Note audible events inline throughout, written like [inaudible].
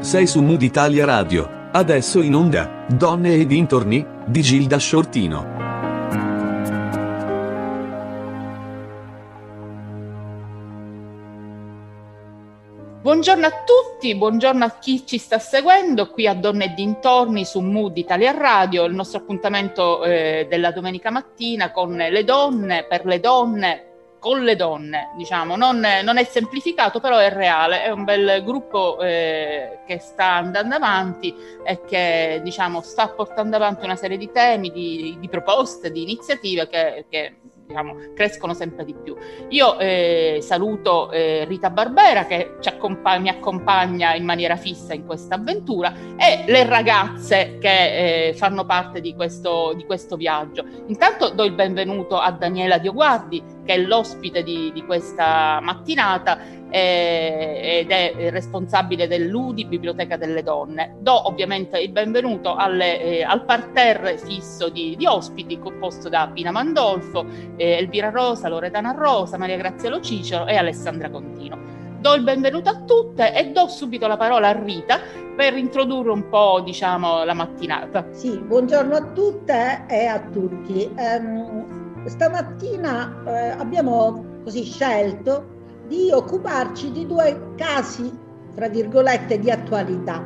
Sei su Mood Italia Radio. Adesso in onda, Donne e dintorni, di Gilda Shortino. Buongiorno a tutti, buongiorno a chi ci sta seguendo qui a Donne e dintorni su Mood Italia Radio, il nostro appuntamento eh, della domenica mattina con le donne, per le donne, con le donne, diciamo, non, non, è semplificato, però è reale, è un bel gruppo eh, che sta andando avanti e che diciamo, sta portando avanti una serie di temi, di, di proposte, di iniziative che, che diciamo, crescono sempre di più. Io eh, saluto eh, Rita Barbera che accompa- mi accompagna in maniera fissa in questa avventura e le ragazze che eh, fanno parte di questo, di questo, viaggio. Intanto do il benvenuto a Daniela Dioguardi che è l'ospite di, di questa mattinata eh, ed è responsabile dell'UDI, Biblioteca delle Donne. Do ovviamente il benvenuto alle, eh, al parterre fisso di, di, ospiti composto da Pina Mandolfo, eh, Elvira Rosa, Loredana Rosa, Maria Graziello Cicero e Alessandra Contino. Do il benvenuto a tutte e do subito la parola a Rita per introdurre un po' diciamo, la mattinata. Sì, buongiorno a tutte e a tutti. Um, stamattina eh, abbiamo così scelto di occuparci di due casi, tra virgolette, di attualità.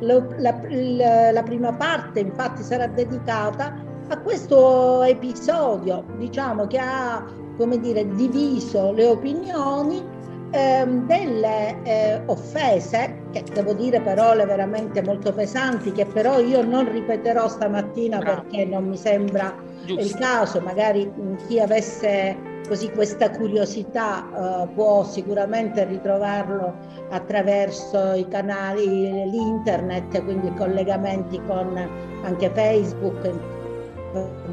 La, la, la prima parte infatti sarà dedicata a questo episodio, diciamo, che ha, come dire, diviso le opinioni ehm, delle eh, offese, che devo dire parole veramente molto pesanti, che però io non ripeterò stamattina Bravo. perché non mi sembra Giusto. il caso, magari chi avesse così questa curiosità uh, può sicuramente ritrovarlo attraverso i canali, l'internet, quindi i collegamenti con anche Facebook,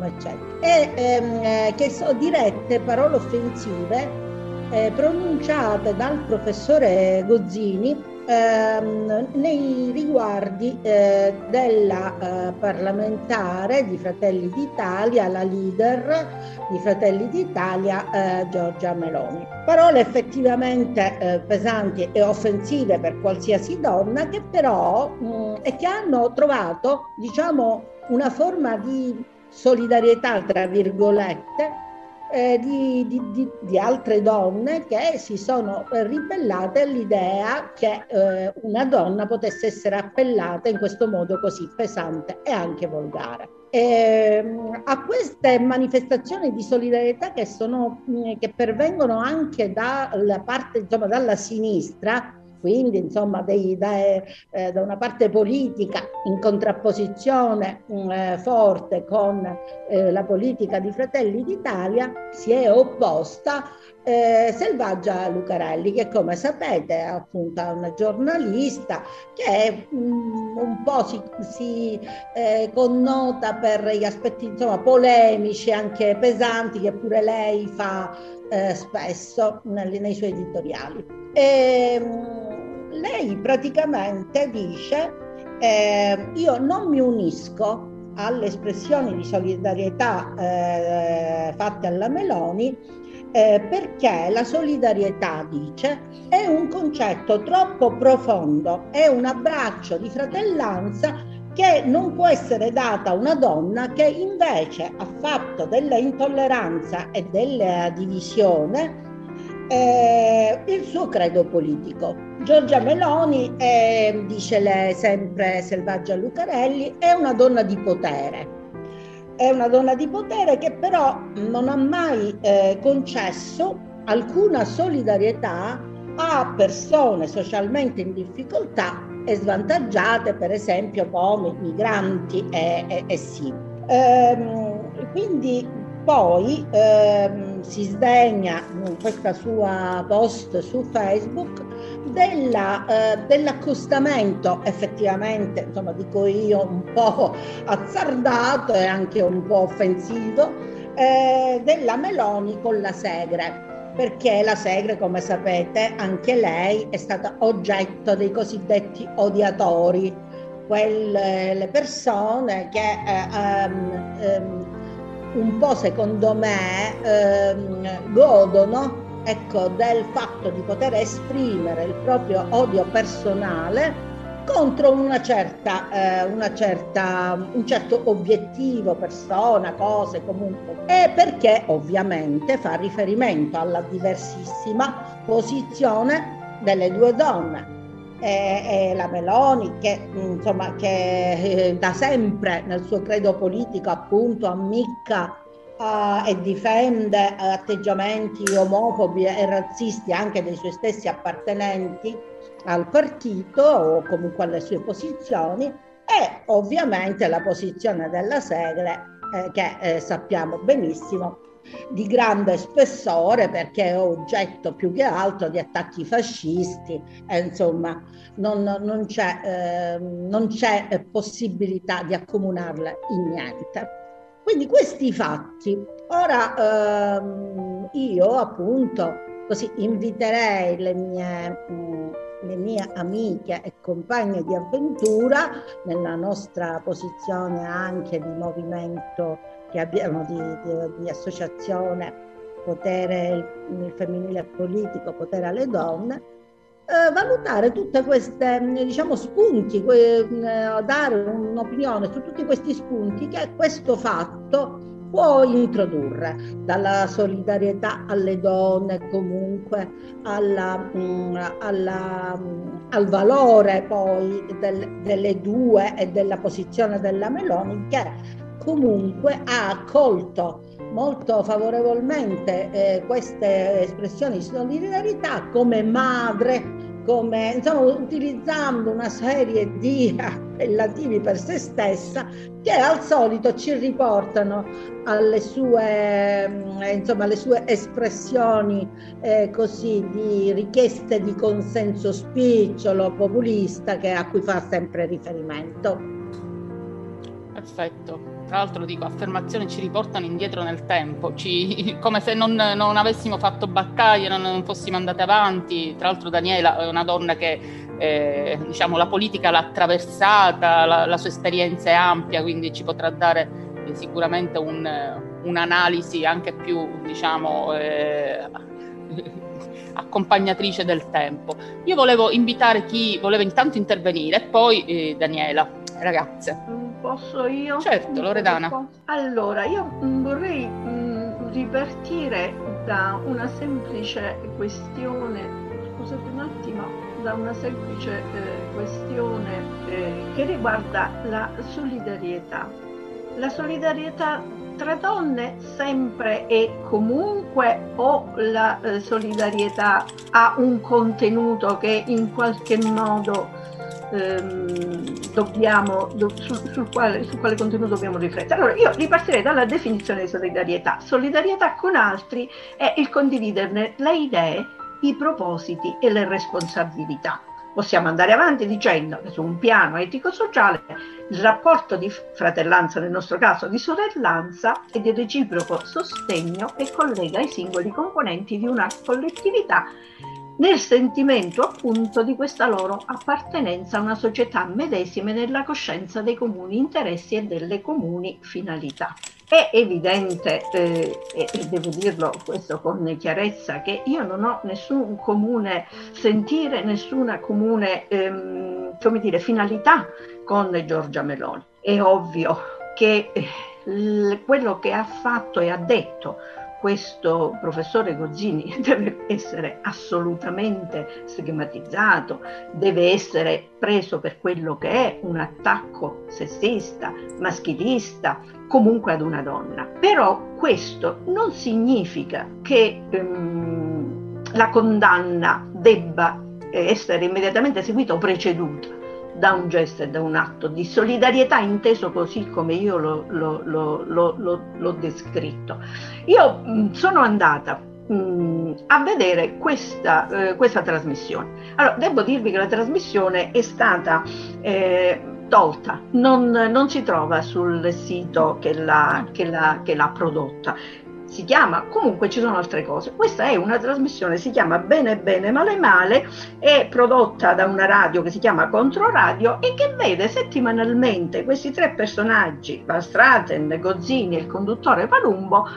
eccetera. E ehm, eh, che sono dirette parole offensive eh, pronunciate dal professore Gozzini ehm, nei riguardi eh, della eh, parlamentare di Fratelli d'Italia, la leader di Fratelli d'Italia, eh, Giorgia Meloni. Parole effettivamente eh, pesanti e offensive per qualsiasi donna che però mh, mm, e che hanno trovato, diciamo, una forma di solidarietà, tra virgolette, eh, di, di, di, di, altre donne che si sono ribellate all'idea che eh, una donna potesse essere appellata in questo modo così pesante e anche volgare. E, ehm, a queste manifestazioni di solidarietà che, sono, che pervengono anche dalla parte, insomma, dalla sinistra, quindi insomma dei, da, eh, da, una parte politica in contrapposizione mm, eh, forte con eh, la politica di Fratelli d'Italia si è opposta eh, Selvaggia Lucarelli che come sapete è appunto una giornalista che mh, mm, un po' si, si eh, connota per gli aspetti insomma polemici anche pesanti che pure lei fa eh, spesso nei, nei suoi editoriali. E, ehm, lei praticamente dice eh, io non mi unisco alle espressioni di solidarietà eh, fatte alla Meloni eh, perché la solidarietà, dice, è un concetto troppo profondo, è un abbraccio di fratellanza che non può essere data a una donna che invece ha fatto della intolleranza e della divisione eh, il suo credo politico. Giorgia Meloni, è, dice lei sempre Selvaggia Lucarelli, è una donna di potere. È una donna di potere che però non ha mai eh, concesso alcuna solidarietà a persone socialmente in difficoltà e svantaggiate, per esempio come migranti e, e, e sì. Ehm, quindi poi ehm, si sdegna in questa sua post su Facebook della, eh, dell'accostamento effettivamente, insomma dico io, un po' azzardato e anche un po' offensivo eh, della Meloni con la Segre perché la Segre, come sapete, anche lei è stata oggetto dei cosiddetti odiatori, quelle persone che eh, um, um, un po' secondo me ehm, godono ecco, del fatto di poter esprimere il proprio odio personale contro una certa, eh, una certa, un certo obiettivo, persona, cose comunque, e perché ovviamente fa riferimento alla diversissima posizione delle due donne. E, e la Meloni che, insomma, che eh, da sempre nel suo credo politico appunto ammicca Uh, e difende atteggiamenti omofobi e razzisti anche dei suoi stessi appartenenti al partito o comunque alle sue posizioni e ovviamente la posizione della Segre eh, che eh, sappiamo benissimo di grande spessore perché è oggetto più che altro di attacchi fascisti e insomma non, non c'è, eh, non c'è possibilità di accomunarle in niente. Quindi questi fatti, ora ehm, io appunto così inviterei le mie... Mh, le mie amiche e compagne di avventura, nella nostra posizione anche di movimento che abbiamo di, di, di associazione Potere il femminile politico, Potere alle donne, eh, valutare tutte queste diciamo, spunti, que, eh, dare un'opinione su tutti questi spunti che questo fatto può introdurre, dalla solidarietà alle donne comunque alla, mh, mm, alla, mh, mm, al valore poi del, delle due e della posizione della Meloni che comunque ha accolto molto favorevolmente eh, queste espressioni di solidarietà come madre come insomma, utilizzando una serie di [laughs] appellativi per se stessa che al solito ci riportano alle sue, mm, insomma, alle sue espressioni eh, così di richieste di consenso spicciolo, populista che, a cui fa sempre riferimento. Perfetto tra l'altro dico, affermazioni ci riportano indietro nel tempo, ci, [laughs] come se non, non, avessimo fatto battaglie, non, non, fossimo andate avanti. Tra l'altro Daniela è una donna che eh, diciamo, la politica l'ha attraversata, la, la, sua esperienza è ampia, quindi ci potrà dare eh, sicuramente un, un'analisi anche più diciamo, eh, [laughs] accompagnatrice del tempo. Io volevo invitare chi voleva intanto intervenire e poi eh, Daniela, ragazze. Posso io? Certo, Loredana. Allora, io mm, vorrei mh, mm, ripartire da una semplice questione, scusate un attimo, da una semplice eh, questione eh, che riguarda la solidarietà. La solidarietà tra donne sempre e comunque o la eh, solidarietà ha un contenuto che in qualche modo ehm, dobbiamo, do, sul, sul, quale, sul, quale, contenuto dobbiamo riflettere. Allora, io ripartirei dalla definizione di solidarietà. Solidarietà con altri è il condividerne le idee, i propositi e le responsabilità. Possiamo andare avanti dicendo che su un piano etico-sociale il rapporto di fratellanza, nel nostro caso di sorellanza e di reciproco sostegno e collega i singoli componenti di una collettività nel sentimento appunto di questa loro appartenenza a una società medesima nella coscienza dei comuni interessi e delle comuni finalità. È evidente, eh, e devo dirlo questo con chiarezza, che io non ho nessun comune sentire, nessuna comune ehm, come dire, finalità con Giorgia Meloni. È ovvio che eh, quello che ha fatto e ha detto questo professore Gozzini [laughs] deve essere assolutamente schematizzato, deve essere preso per quello che è un attacco sessista, maschilista, comunque ad una donna. Però questo non significa che ehm, la condanna debba essere immediatamente seguita o preceduta da un gesto e da un atto di solidarietà inteso così come io lo, lo, lo, l'ho descritto. Io mh, sono andata mh, a vedere questa, eh, questa, trasmissione. Allora, devo dirvi che la trasmissione è stata eh, tolta, non, non, si trova sul sito che l'ha, che l'ha, che l'ha prodotta si chiama, comunque ci sono altre cose. Questa è una trasmissione, si chiama Bene Bene Male Male, è prodotta da una radio che si chiama Controradio e che vede settimanalmente questi tre personaggi, Van Straten, Gozzini e il conduttore Palumbo,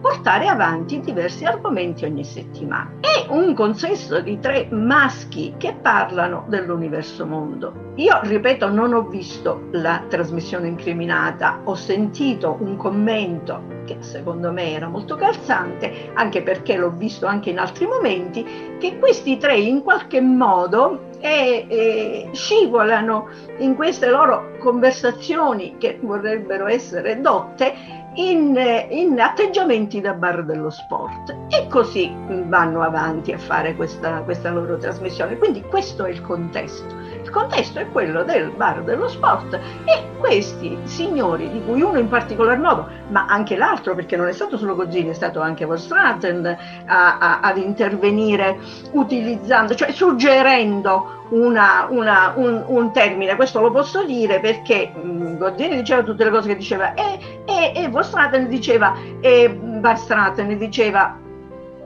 portare avanti diversi argomenti ogni settimana. È un consesso di tre maschi che parlano dell'universo mondo. Io, ripeto, non ho visto la trasmissione incriminata, ho sentito un commento che secondo me era molto calzante, anche perché l'ho visto anche in altri momenti, che questi tre in qualche modo eh, eh, scivolano in queste loro conversazioni che vorrebbero essere dotte in, in, atteggiamenti da bar dello sport e così vanno avanti a fare questa, questa loro trasmissione. Quindi questo è il contesto. Contesto è quello del bar dello sport e questi signori, di cui uno in particolar modo, ma anche l'altro, perché non è stato solo Gozzini, è stato anche Volstraten ad intervenire utilizzando, cioè suggerendo una, una, un, un, termine, questo lo posso dire perché mh, Gozzini diceva tutte le cose che diceva e, e, e Volstraten diceva e Barstraten diceva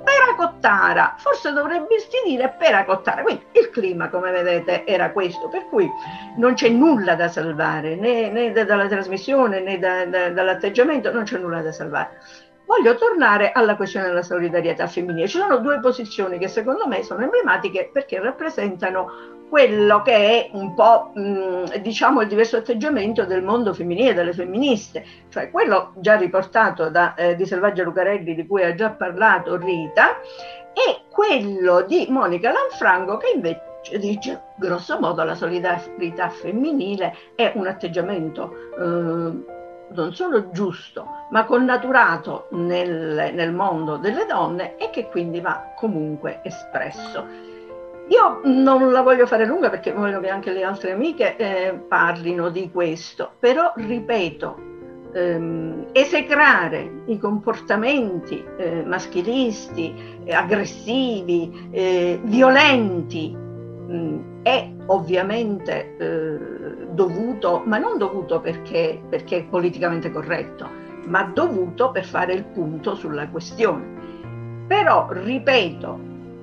peracottara, forse dovresti dire peracottara. Quindi il clima, come vedete, era questo, per cui non c'è nulla da salvare, né, né dalla trasmissione né da, da, dall'atteggiamento, non c'è nulla da salvare. Voglio tornare alla questione della solidarietà femminile. Ci sono due posizioni che secondo me sono emblematiche perché rappresentano quello che è un po' diciamo il diverso atteggiamento del mondo femminile, delle femministe, cioè quello già riportato da eh, di Selvaggia Lucarelli di cui ha già parlato Rita e quello di Monica Lanfranco che invece dice grosso modo la solidarietà femminile è un atteggiamento eh, non solo giusto, ma connaturato nel, nel mondo delle donne e che quindi va comunque espresso. Io non la voglio fare lunga perché voglio che anche le altre amiche eh, parlino di questo, però ripeto, ehm, esecrare i comportamenti eh, maschilisti, eh, aggressivi, eh, violenti mh, mm, è ovviamente eh, dovuto, ma non dovuto perché, perché è politicamente corretto, ma dovuto per fare il punto sulla questione. Però, ripeto,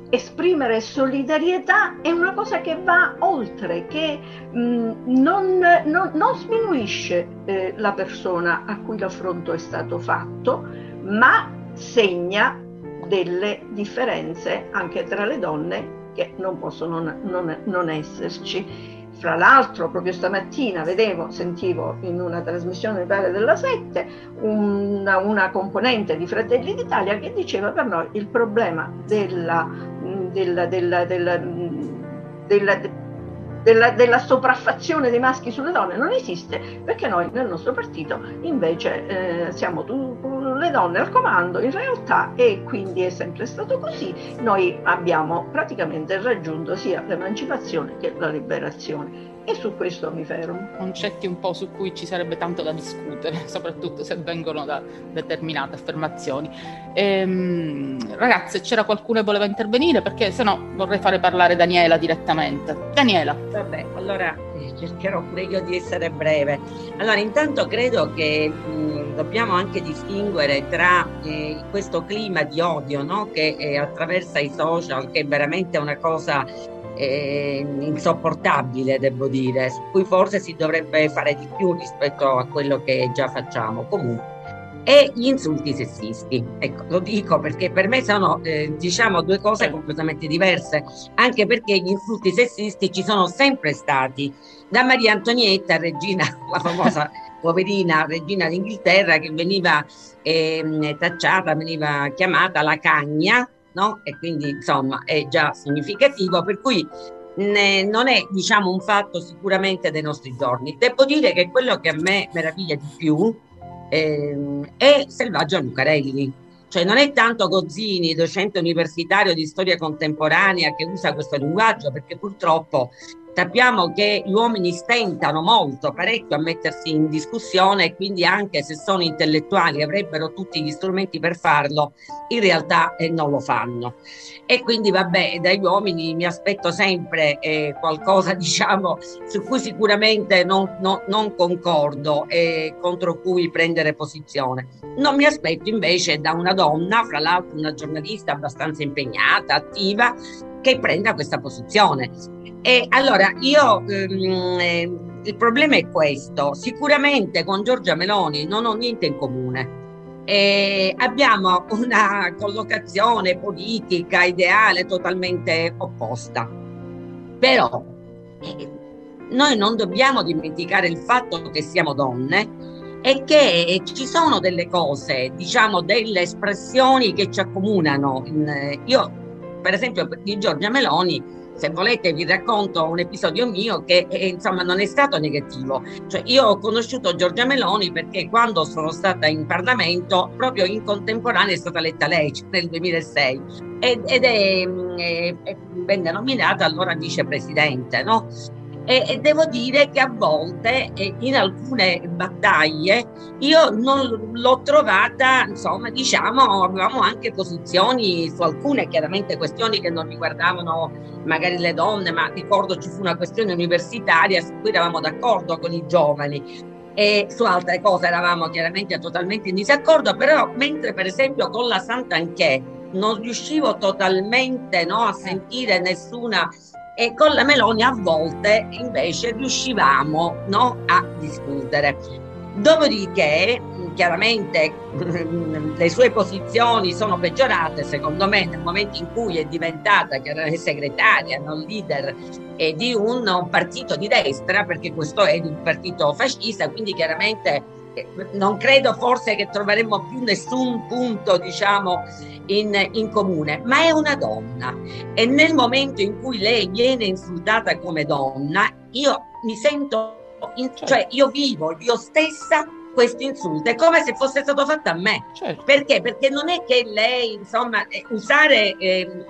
esprimere solidarietà è una cosa che va oltre, che mh, mm, non, non, non, sminuisce eh, la persona a cui l'affronto è stato fatto, ma segna delle differenze anche tra le donne che non possono non, non esserci. Fra l'altro, proprio stamattina vedevo, sentivo in una trasmissione della 7 una, una componente di Fratelli d'Italia che diceva per noi il problema della, della, della, della, della della, sopraffazione dei maschi sulle donne non esiste perché noi nel nostro partito invece eh, siamo tu, le donne al comando in realtà e quindi è sempre stato così. Noi abbiamo praticamente raggiunto sia l'emancipazione che la liberazione e su questo mi fermo. Concetti un po' su cui ci sarebbe tanto da discutere, [laughs] soprattutto se vengono da determinate affermazioni. Ehm, ragazze, c'era qualcuno che voleva intervenire? Perché se no vorrei fare parlare Daniela direttamente. Daniela. Vabbè, allora eh, cercherò pure io di essere breve. Allora, intanto credo che mh, dobbiamo anche distinguere tra eh, questo clima di odio no? che eh, attraversa i social, che è veramente una cosa eh, insopportabile, devo dire, su cui forse si dovrebbe fare di più rispetto a quello che già facciamo. Comunque, e gli insulti sessisti. Ecco, lo dico perché per me sono eh, diciamo due cose completamente diverse, anche perché gli insulti sessisti ci sono sempre stati, da Maria Antonietta, regina, [laughs] la famosa poverina regina d'Inghilterra che veniva eh, tacciata, veniva chiamata la cagna, no? E quindi insomma è già significativo, per cui ne, non è diciamo un fatto sicuramente dei nostri giorni. Devo dire che quello che a me meraviglia di più eh, è Selvaggio Lucarelli. Cioè non è tanto Gozzini, docente universitario di storia contemporanea, che usa questo linguaggio, perché purtroppo Sappiamo che gli uomini stentano molto, parecchio a mettersi in discussione e quindi anche se sono intellettuali avrebbero tutti gli strumenti per farlo, in realtà eh, non lo fanno. E quindi vabbè, dagli uomini mi aspetto sempre eh, qualcosa [laughs] diciamo su cui sicuramente non, non, non concordo e contro cui prendere posizione. Non mi aspetto invece da una donna, fra l'altro una giornalista abbastanza impegnata, attiva, che prenda questa posizione. E allora io ehm, eh, il problema è questo: sicuramente con Giorgia Meloni non ho niente in comune. E abbiamo una collocazione politica, ideale totalmente opposta. Però eh, noi non dobbiamo dimenticare il fatto che siamo donne e che ci sono delle cose, diciamo delle espressioni che ci accomunano. Io per esempio di Giorgia Meloni se volete vi racconto un episodio mio che eh, insomma non è stato negativo. Cioè, io ho conosciuto Giorgia Meloni perché quando sono stata in Parlamento, proprio in contemporanea è stata eletta lei cioè nel 2006 ed, ed è, mm, è, è, venne nominata allora vicepresidente. No? E, e, devo dire che a volte in alcune battaglie io non l'ho trovata, insomma, diciamo, avevamo anche posizioni su alcune chiaramente questioni che non riguardavano magari le donne, ma ricordo ci fu una questione universitaria su cui eravamo d'accordo con i giovani. E su altre cose eravamo chiaramente totalmente in disaccordo, però mentre per esempio con la Sant'Anché non riuscivo totalmente no, a sentire nessuna e con la Meloni a volte invece riuscivamo no, a discutere. Dopodiché, chiaramente [laughs] le sue posizioni sono peggiorate, secondo me, nel momento in cui è diventata segretaria, non leader eh, di un, un partito di destra, perché questo è un partito fascista, quindi chiaramente non credo forse che troveremo più nessun punto, diciamo, in, in, comune, ma è una donna. E nel momento in cui lei viene insultata come donna, io mi sento, in, cioè io vivo io stessa questo insulto è come se fosse stato fatto a me certo. perché? perché non è che lei insomma eh, usare eh,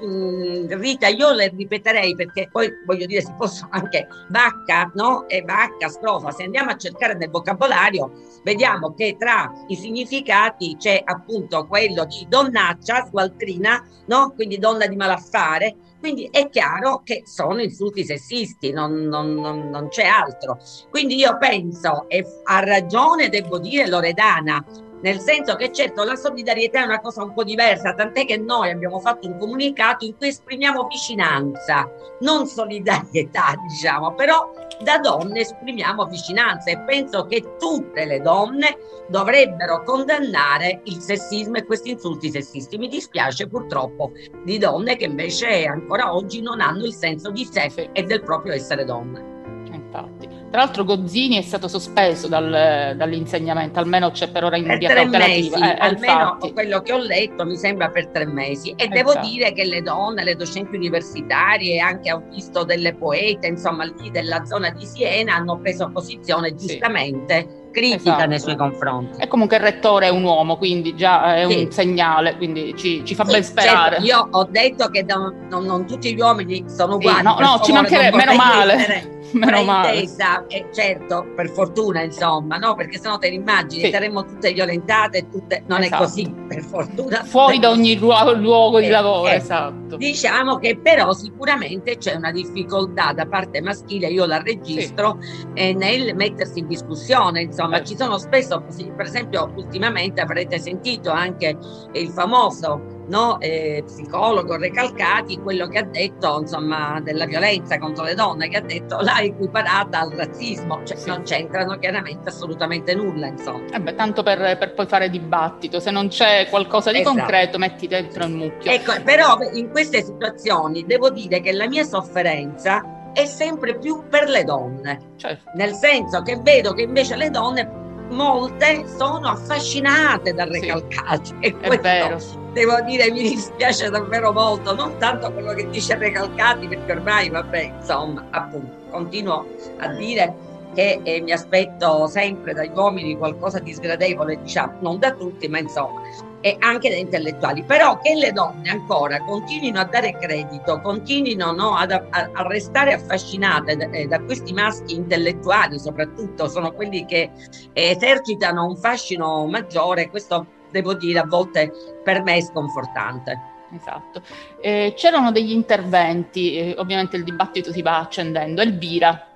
Rita io le ripeterei perché poi voglio dire si possono anche vacca no? e vacca strofa se andiamo a cercare nel vocabolario vediamo che tra i significati c'è appunto quello di donnaccia sgualtrina no? quindi donna di malaffare quindi è chiaro che sono insulti sessisti, non, non, non, non c'è altro. Quindi io penso, e ha ragione, devo dire, Loredana, nel senso che certo la solidarietà è una cosa un po' diversa, tant'è che noi abbiamo fatto un comunicato in cui esprimiamo vicinanza, non solidarietà, [laughs] diciamo, però da donne esprimiamo vicinanza e penso che tutte le donne dovrebbero condannare il sessismo e questi insulti sessisti. Mi dispiace purtroppo di donne che invece ancora oggi non hanno il senso di sé e del proprio essere donne. Infatti. Tra l'altro Gozzini è stato sospeso dal, dall'insegnamento, almeno c'è per ora in per via tre mesi, eh, almeno infatti. quello che ho letto mi sembra per tre mesi. E eh, devo infatti. dire che le donne, le docenti universitarie, anche ho visto delle poete, insomma lì della zona di Siena, hanno preso posizione giustamente. Sì critica esatto. nei suoi confronti. E comunque il rettore è un uomo, quindi già è sì. un segnale, quindi ci, ci fa sì, ben sperare. Certo, io ho detto che non, non, non, tutti gli uomini sono uguali. No, no ci mancherebbe, meno male. [laughs] Meno male. Eh, certo, per fortuna, insomma, no? Perché sennò te l'immagini, sì. saremmo tutte violentate, tutte... non esatto. è così, per fortuna. Fuori da ogni luogo, luogo di eh, lavoro, eh, esatto. Diciamo che però sicuramente c'è una difficoltà da parte maschile, io la registro, eh, nel mettersi in discussione, insomma, eh. ci sono spesso, per esempio, ultimamente avrete sentito anche il famoso no, eh, psicologo Recalcati, quello che ha detto insomma, della violenza contro le donne, che ha detto l'ha equiparata al razzismo, cioè sì. non c'entrano chiaramente assolutamente nulla. Insomma. Eh beh, tanto per, per, poi fare dibattito, se non c'è qualcosa di esatto. concreto metti dentro il mucchio. Ecco, però in queste situazioni devo dire che la mia sofferenza è sempre più per le donne, certo. nel senso che vedo che invece le donne molte sono affascinate dal Recalcati sì, e questo, è vero devo dire mi dispiace davvero molto, non tanto quello che dice Recalcati, perché ormai, vabbè, insomma, appunto, continuo a dire che eh, mi aspetto sempre dagli uomini qualcosa di sgradevole, diciamo, non da tutti, ma insomma. E anche da intellettuali, però che le donne ancora continuino a dare credito, continuino no, ad, a, a, restare affascinate da, eh, da, questi maschi intellettuali, soprattutto sono quelli che esercitano un fascino maggiore, questo devo dire a volte per me è sconfortante. Esatto. Eh, c'erano degli interventi, eh, ovviamente il dibattito si va accendendo. Elvira,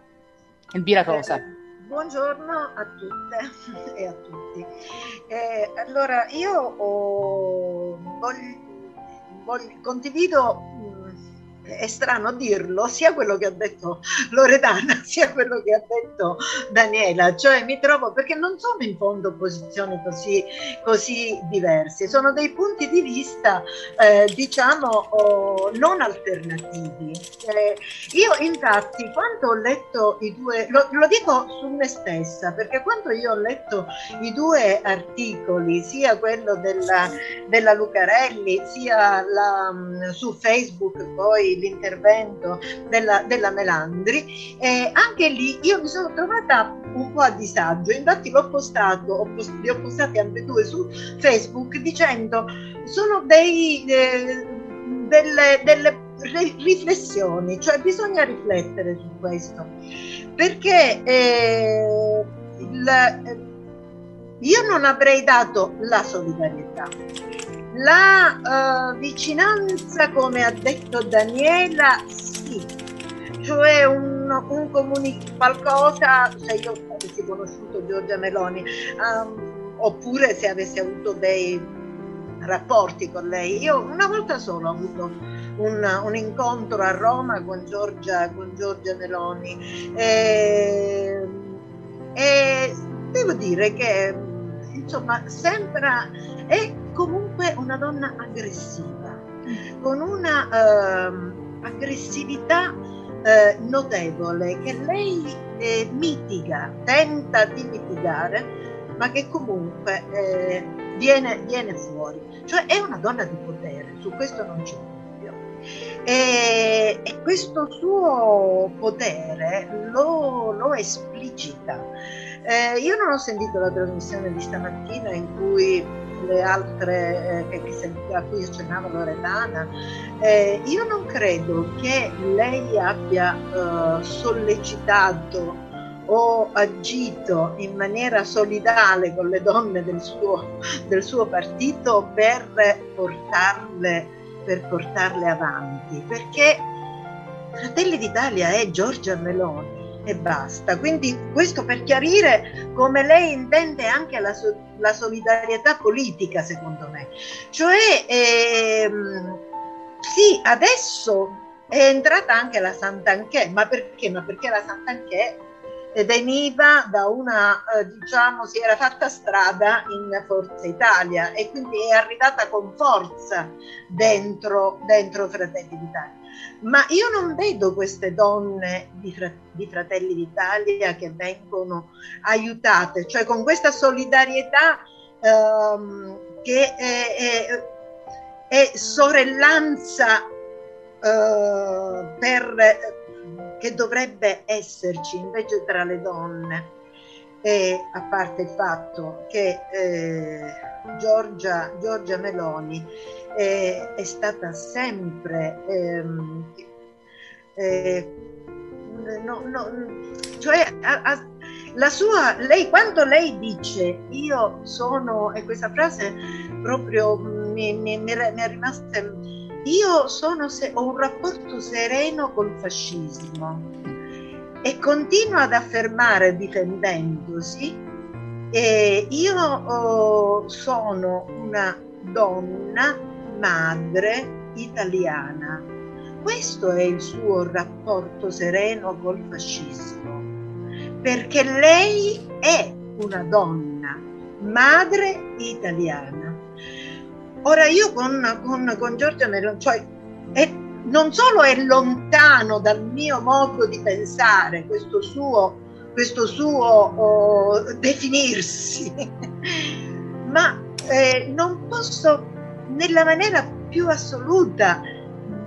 Elvira Rosa. Buongiorno a tutte [laughs] e a tutti. Eh, allora, io ho, voglio, voglio, condivido è strano dirlo, sia quello che ha detto Loredana, [laughs] sia quello che ha detto Daniela, cioè mi trovo perché non sono in fondo posizioni così, così diverse, sono dei punti di vista eh, diciamo oh, non alternativi. Eh, io infatti quando ho letto i due, lo, lo, dico su me stessa, perché quando io ho letto i due articoli, sia quello della, della Lucarelli, sia la, su Facebook poi l'intervento della, della Melandri, eh, anche lì io mi sono trovata un po' a disagio, infatti l'ho postato, ho post- li ho postati anche due su Facebook dicendo sono dei, eh, delle, delle riflessioni, cioè bisogna riflettere su questo, perché eh, il, eh, io non avrei dato la solidarietà, la uh, vicinanza, come ha detto Daniela, sì, cioè un, un comunicato, qualcosa, se io avessi conosciuto Giorgia Meloni, um, oppure se avessi avuto dei rapporti con lei. Io una volta solo ho avuto un, un incontro a Roma con Giorgia, con Giorgia Meloni e, e devo dire che insomma sembra è comunque una donna aggressiva, con una uh, aggressività uh, notevole che lei eh, mitiga, tenta di mitigare, ma che comunque eh, viene, viene, fuori. Cioè è una donna di potere, su questo non c'è dubbio. E, e questo suo potere lo, lo esplicita eh, io non ho sentito la trasmissione di stamattina in cui le altre eh, che, a cui accennava Loredana, eh, io non credo che lei abbia eh, sollecitato o agito in maniera solidale con le donne del suo, del suo partito per portarle, per portarle avanti, perché Fratelli d'Italia è Giorgia Meloni e basta. Quindi questo per chiarire come lei intende anche la, so- la solidarietà politica, secondo me. Cioè, ehm, sì, adesso è entrata anche la Sant'Anché, ma perché? Ma perché la Sant'Anché veniva da una, eh, diciamo, si era fatta strada in Forza Italia e quindi è arrivata con forza dentro, dentro Fratelli d'Italia ma io non vedo queste donne di, fra- di Fratelli d'Italia che vengono aiutate, cioè con questa solidarietà ehm, che è, è, è sorellanza eh, per, che dovrebbe esserci invece tra le donne. E a parte il fatto che eh, Giorgia, Giorgia Meloni eh, è stata sempre ehm, eh, no, no, cioè a, a, la sua lei quando lei dice io sono e questa frase proprio mi, mi, mi, mi è rimasta io sono se, ho un rapporto sereno col fascismo e continua ad affermare difendendosi eh, io oh, sono una donna madre italiana. Questo è il suo rapporto sereno col fascismo, perché lei è una donna, madre italiana. Ora io con, con, con Giorgia Meloni, cioè è, non solo è lontano dal mio modo di pensare questo suo, questo suo oh, definirsi, [laughs] ma eh, non posso nella maniera più assoluta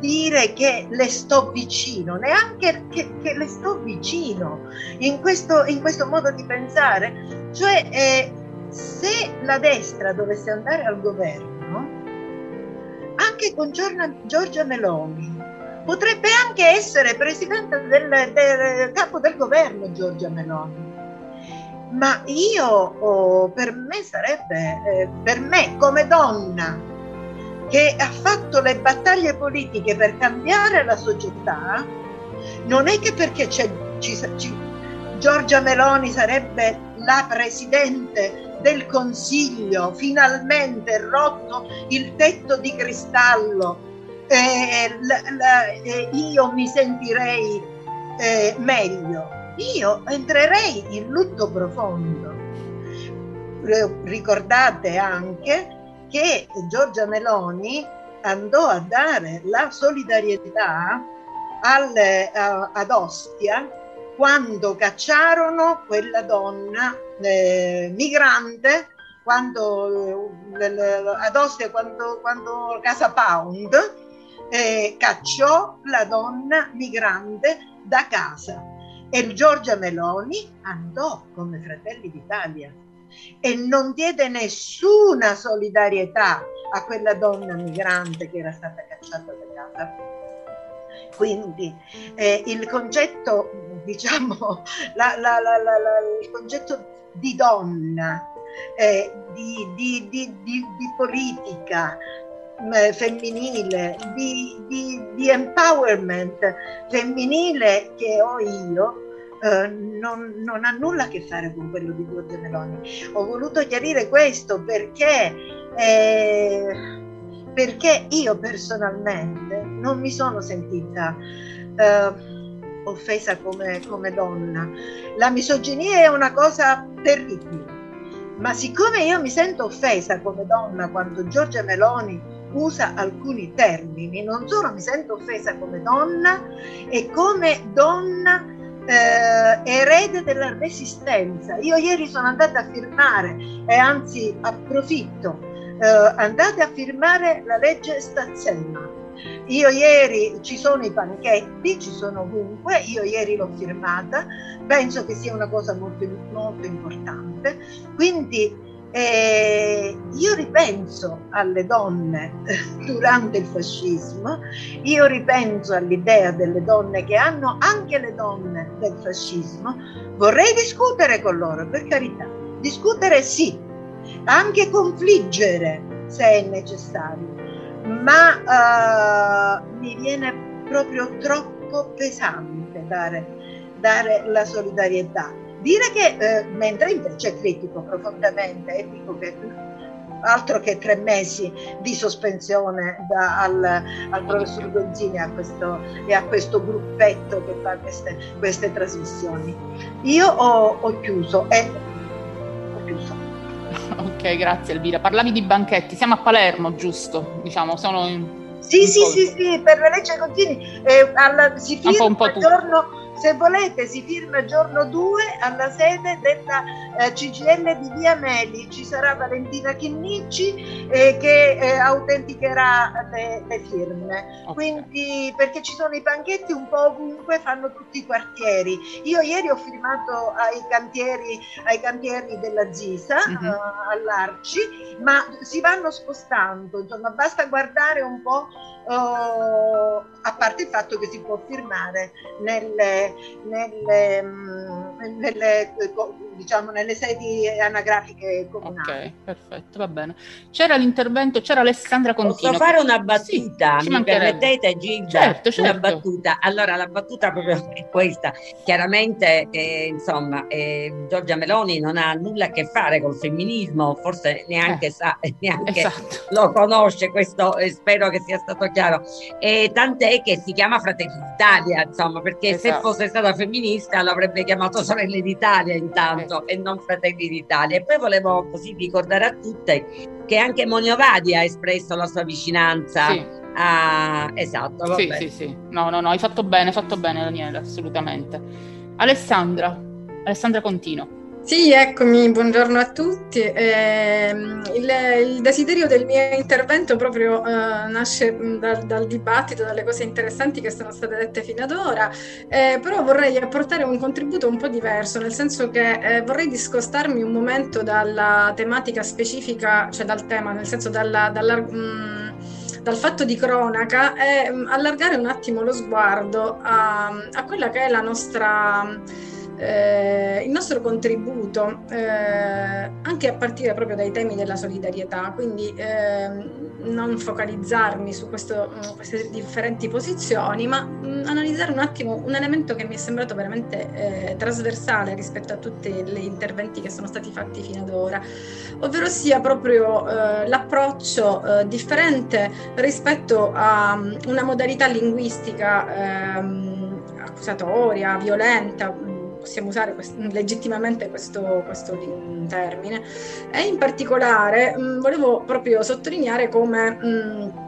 dire che le sto vicino, neanche che, che le sto vicino in questo, in questo, modo di pensare. Cioè, eh, se la destra dovesse andare al governo, anche con Giorgia Meloni, potrebbe anche essere presidente del, del capo del governo Giorgia Meloni. Ma io, oh, per me sarebbe, eh, per me come donna che ha fatto le battaglie politiche per cambiare la società, non è che perché ci, ci, Giorgia Meloni sarebbe la presidente del Consiglio, finalmente rotto il tetto di cristallo, eh, la, la, eh, io mi sentirei eh, meglio. Io entrerei in lutto profondo. Ricordate anche che Giorgia Meloni andò a dare la solidarietà al, a, ad Ostia quando cacciarono quella donna eh, migrante quando, eh, ad Ostia quando, quando Casa Pound eh, cacciò la donna migrante da casa. E Giorgia Meloni andò come Fratelli d'Italia e non diede nessuna solidarietà a quella donna migrante che era stata cacciata da casa. Quindi eh, il concetto, diciamo, [laughs] la, la, la, il concetto di donna, eh, di, di, di, di, politica, eh, femminile, di, di, di, empowerment femminile che ho io, eh, non, non, ha nulla a che fare con quello di Giorgio Meloni. Ho voluto chiarire questo perché, eh, perché io personalmente non mi sono sentita eh, offesa come, come donna. La misoginia è una cosa terribile. Ma siccome io mi sento offesa come donna quando Giorgia Meloni usa alcuni termini, non solo mi sento offesa come donna e come donna eh, erede della resistenza. Io ieri sono andata a firmare e anzi approfitto, eh, andate a firmare la legge Stazzella. Io ieri ci sono i panchetti, ci sono ovunque, io ieri l'ho firmata, penso che sia una cosa molto, molto importante. Quindi eh, io ripenso alle donne [laughs] durante il fascismo, io ripenso all'idea delle donne che hanno anche le donne del fascismo, vorrei discutere con loro, per carità, discutere sì, anche confliggere se è necessario, ma uh, mi viene proprio troppo pesante dare, dare la solidarietà Dire che, eh, mentre invece critico profondamente, e dico che altro che tre mesi di sospensione da, al, al, professor Gonzini a questo, e a questo gruppetto che fa queste, queste trasmissioni. Io ho, ho chiuso e ho chiuso. [laughs] Ok, grazie Elvira. Parlavi di banchetti, siamo a Palermo, giusto? Diciamo, sono in... Sì, sì, sì, sì, per la legge Contini eh, alla, si firma un po', un giorno se volete si firma giorno 2 alla sede della eh, CGL di Via Meli, ci sarà Valentina Chinnici eh, che eh, autenticherà le, le firme. Okay. Quindi perché ci sono i banchetti un po' ovunque, fanno tutti i quartieri. Io ieri ho firmato ai cantieri, ai cantieri della Zisa, mm-hmm. all'Arci, ma si vanno spostando, insomma basta guardare un po' uh, a parte il fatto che si può firmare nelle, nelle, mm, nelle, diciamo, nelle sedi anagrafiche comunali. Ok, perfetto, va bene. C'era l'intervento, c'era Alessandra Contino. Posso fare una battuta? Sì, Mi permettete Gilda? Certo, certo. Una battuta. Allora, la battuta proprio [laughs] è questa. Chiaramente, eh, insomma, eh, Giorgia Meloni non ha nulla a che fare col femminismo, forse neanche eh, sa, [laughs] neanche esatto. lo conosce, questo eh, spero che sia stato chiaro. E tant'è che si chiama Fratelli d'Italia, insomma, perché esatto. se fosse stata femminista l'avrebbe chiamato Sorelle d'Italia intanto e non Fratelli d'Italia. E poi volevo così ricordare a tutte che anche Monio Vadi ha espresso la sua vicinanza. Sì. A... Esatto, vabbè. Sì, sì, sì. No, no, no, hai fatto bene, hai fatto bene Daniele, assolutamente. Alessandra, Alessandra Contino. Sì, eccomi, buongiorno a tutti. Eh, il, il, desiderio del mio intervento proprio eh, nasce dal, dal, dibattito, dalle cose interessanti che sono state dette fino ad ora, eh, però vorrei apportare un contributo un po' diverso, nel senso che eh, vorrei discostarmi un momento dalla tematica specifica, cioè dal tema, nel senso dalla, dalla mh, dal fatto di cronaca e allargare un attimo lo sguardo a, a quella che è la nostra eh, il nostro contributo eh, anche a partire proprio dai temi della solidarietà, quindi eh, non focalizzarmi su questo, mm, queste differenti posizioni, ma mh, mm, analizzare un attimo un elemento che mi è sembrato veramente eh, trasversale rispetto a tutti gli interventi che sono stati fatti fino ad ora, ovvero sia proprio eh, l'approccio eh, differente rispetto a um, una modalità linguistica ehm, accusatoria, violenta, possiamo usare quest- legittimamente questo, questo, termine. E in particolare mh, volevo proprio sottolineare come mh,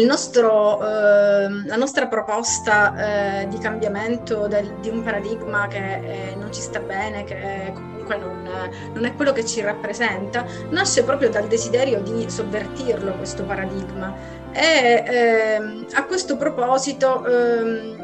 nostro, eh, la nostra proposta eh, di cambiamento del, di un paradigma che eh, non ci sta bene, che comunque non, non, è quello che ci rappresenta, nasce proprio dal desiderio di sovvertirlo questo paradigma. E ehm, a questo proposito ehm,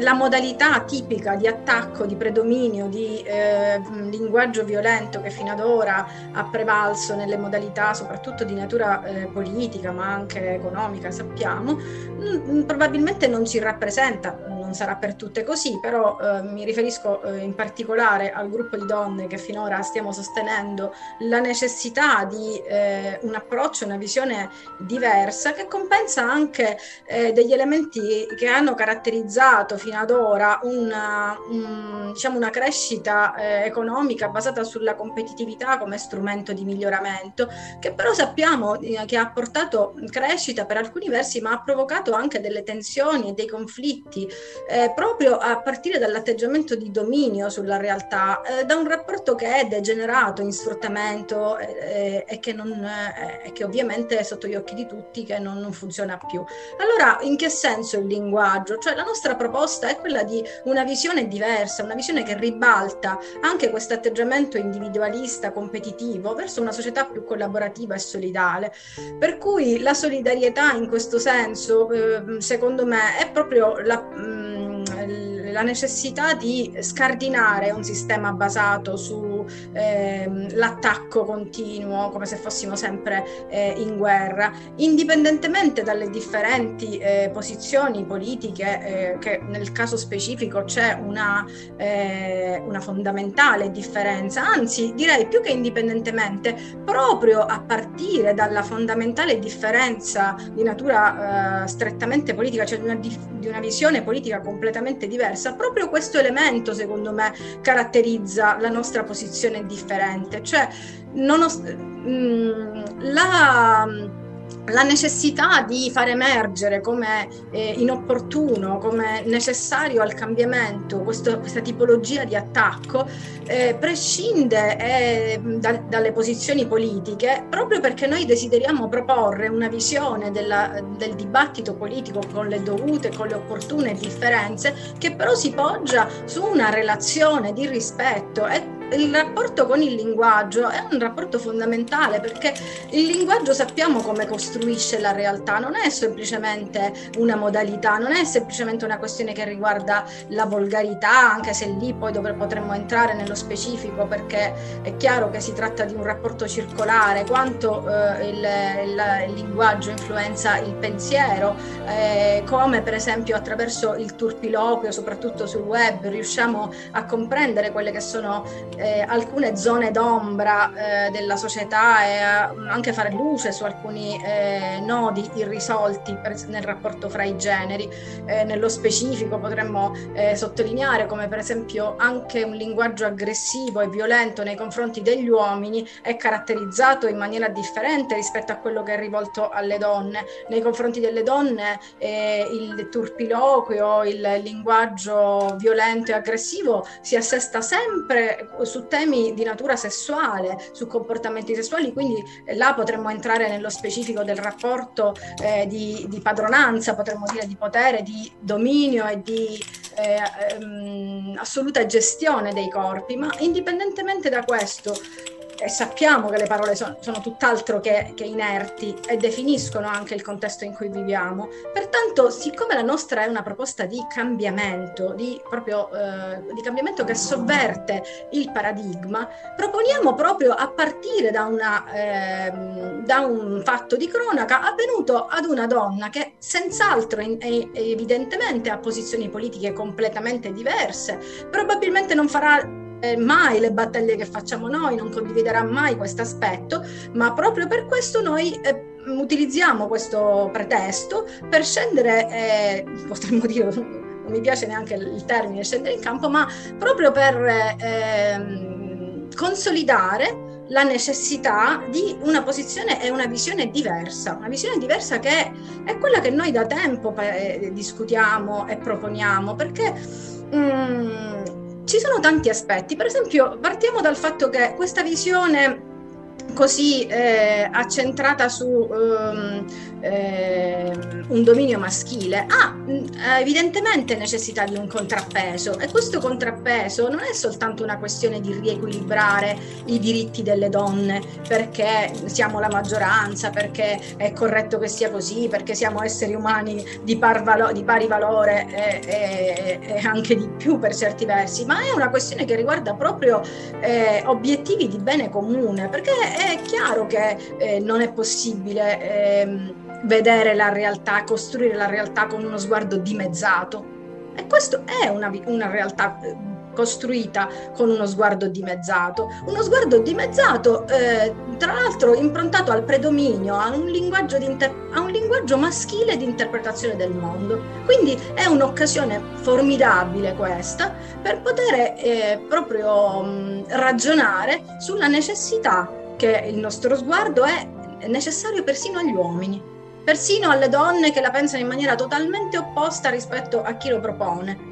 la modalità tipica di attacco, di predominio, di eh, linguaggio violento che fino ad ora ha prevalso nelle modalità soprattutto di natura eh, politica ma anche economica, sappiamo, mh, probabilmente non ci rappresenta, non sarà per tutte così, però eh, mi riferisco eh, in particolare al gruppo di donne che finora stiamo sostenendo la necessità di eh, un approccio, una visione diversa che compensa anche eh, degli elementi che hanno caratterizzato fino ad ora una, un, diciamo una crescita eh, economica basata sulla competitività come strumento di miglioramento, che però sappiamo eh, che ha portato crescita per alcuni versi, ma ha provocato anche delle tensioni e dei conflitti eh, proprio a partire dall'atteggiamento di dominio sulla realtà, eh, da un rapporto che è degenerato in sfruttamento eh, e che, non, eh, che ovviamente è sotto gli occhi di tutti che non, non, funziona più. Allora, in che senso il linguaggio? Cioè la nostra proposta è quella di una visione diversa, una visione che ribalta anche questo atteggiamento individualista, competitivo, verso una società più collaborativa e solidale. Per cui la solidarietà in questo senso, eh, secondo me, è proprio la... Mh, um, la necessità di scardinare un sistema basato sull'attacco ehm, continuo, come se fossimo sempre eh, in guerra, indipendentemente dalle differenti eh, posizioni politiche, eh, che nel caso specifico c'è una, eh, una fondamentale differenza, anzi direi più che indipendentemente, proprio a partire dalla fondamentale differenza di natura eh, strettamente politica, cioè di una, di una visione politica completamente diversa, diversa, proprio questo elemento secondo me caratterizza la nostra posizione differente, cioè nonost- mh, mm, la la necessità di far emergere come eh, inopportuno, come necessario al cambiamento questo, questa tipologia di attacco eh, prescinde eh, da, dalle posizioni politiche proprio perché noi desideriamo proporre una visione della, del dibattito politico con le dovute, con le opportune differenze che però si poggia su una relazione di rispetto e il rapporto con il linguaggio è un rapporto fondamentale perché il linguaggio sappiamo come costruisce la realtà, non è semplicemente una modalità, non è semplicemente una questione che riguarda la volgarità, anche se lì poi dove potremmo entrare nello specifico perché è chiaro che si tratta di un rapporto circolare, quanto eh, il, il, il, linguaggio influenza il pensiero, eh, come per esempio attraverso il turpiloquio, soprattutto sul web, riusciamo a comprendere quelle che sono eh, alcune zone d'ombra eh, della società e anche fare luce su alcuni eh, nodi irrisolti per, nel rapporto fra i generi. Eh, nello specifico potremmo eh, sottolineare come per esempio anche un linguaggio aggressivo e violento nei confronti degli uomini è caratterizzato in maniera differente rispetto a quello che è rivolto alle donne. Nei confronti delle donne eh, il turpiloquio, il linguaggio violento e aggressivo si assesta sempre su temi di natura sessuale, su comportamenti sessuali, quindi eh, là potremmo entrare nello specifico del rapporto eh, di, di, padronanza, potremmo dire di potere, di dominio e di eh, ehm, assoluta gestione dei corpi, ma indipendentemente da questo e sappiamo che le parole sono, sono tutt'altro che, che, inerti e definiscono anche il contesto in cui viviamo. Pertanto, siccome la nostra è una proposta di cambiamento, di, proprio, eh, di cambiamento che sovverte il paradigma, proponiamo proprio a partire da, una, eh, da un fatto di cronaca avvenuto ad una donna che senz'altro in, evidentemente ha posizioni politiche completamente diverse, probabilmente non farà mai le battaglie che facciamo noi, non condividerà mai questo aspetto, ma proprio per questo noi eh, utilizziamo questo pretesto per scendere, eh, potremmo dire, non mi piace neanche il termine scendere in campo, ma proprio per eh, consolidare la necessità di una posizione e una visione diversa, una visione diversa che è quella che noi da tempo eh, discutiamo e proponiamo, perché mm, ci sono tanti aspetti, per esempio partiamo dal fatto che questa visione così eh, accentrata su um, eh, un dominio maschile ha mm, evidentemente necessità di un contrappeso. E questo contrappeso non è soltanto una questione di riequilibrare i diritti delle donne perché siamo la maggioranza, perché è corretto che sia così, perché siamo esseri umani di, par valo- di pari valore e, e, e, anche di più per certi versi, ma è una questione che riguarda proprio eh, obiettivi di bene comune, perché è chiaro che eh, non è possibile eh, vedere la realtà, costruire la realtà con uno sguardo dimezzato. E questa è una, una realtà eh, costruita con uno sguardo dimezzato. Uno sguardo dimezzato, eh, tra l'altro improntato al predominio, a un, linguaggio inter- a un linguaggio maschile di interpretazione del mondo. Quindi è un'occasione formidabile questa per poter eh, proprio mh, ragionare sulla necessità che il nostro sguardo è necessario persino agli uomini, persino alle donne che la pensano in maniera totalmente opposta rispetto a chi lo propone.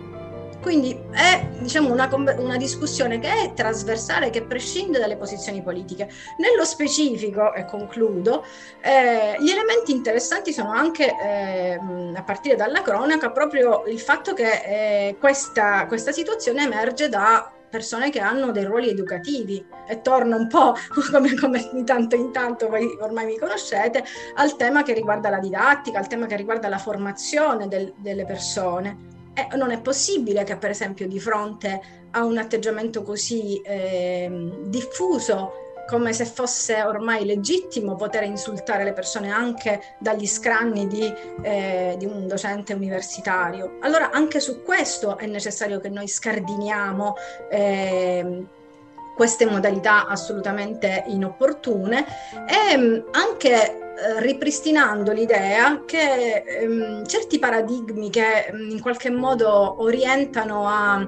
Quindi è diciamo, una, una, discussione che è trasversale, che prescinde dalle posizioni politiche. Nello specifico, e concludo, eh, gli elementi interessanti sono anche, eh, a partire dalla cronaca, proprio il fatto che eh, questa, questa situazione emerge da persone che hanno dei ruoli educativi e torno un po' [laughs] come, come, di tanto in tanto, voi ormai mi conoscete, al tema che riguarda la didattica, al tema che riguarda la formazione del, delle persone. E non è possibile che per esempio di fronte a un atteggiamento così eh, diffuso come se fosse ormai legittimo poter insultare le persone anche dagli scranni di, eh, di, un docente universitario. Allora anche su questo è necessario che noi scardiniamo eh, queste modalità assolutamente inopportune e mm, anche eh, ripristinando l'idea che ehm, certi paradigmi che mm, in qualche modo orientano a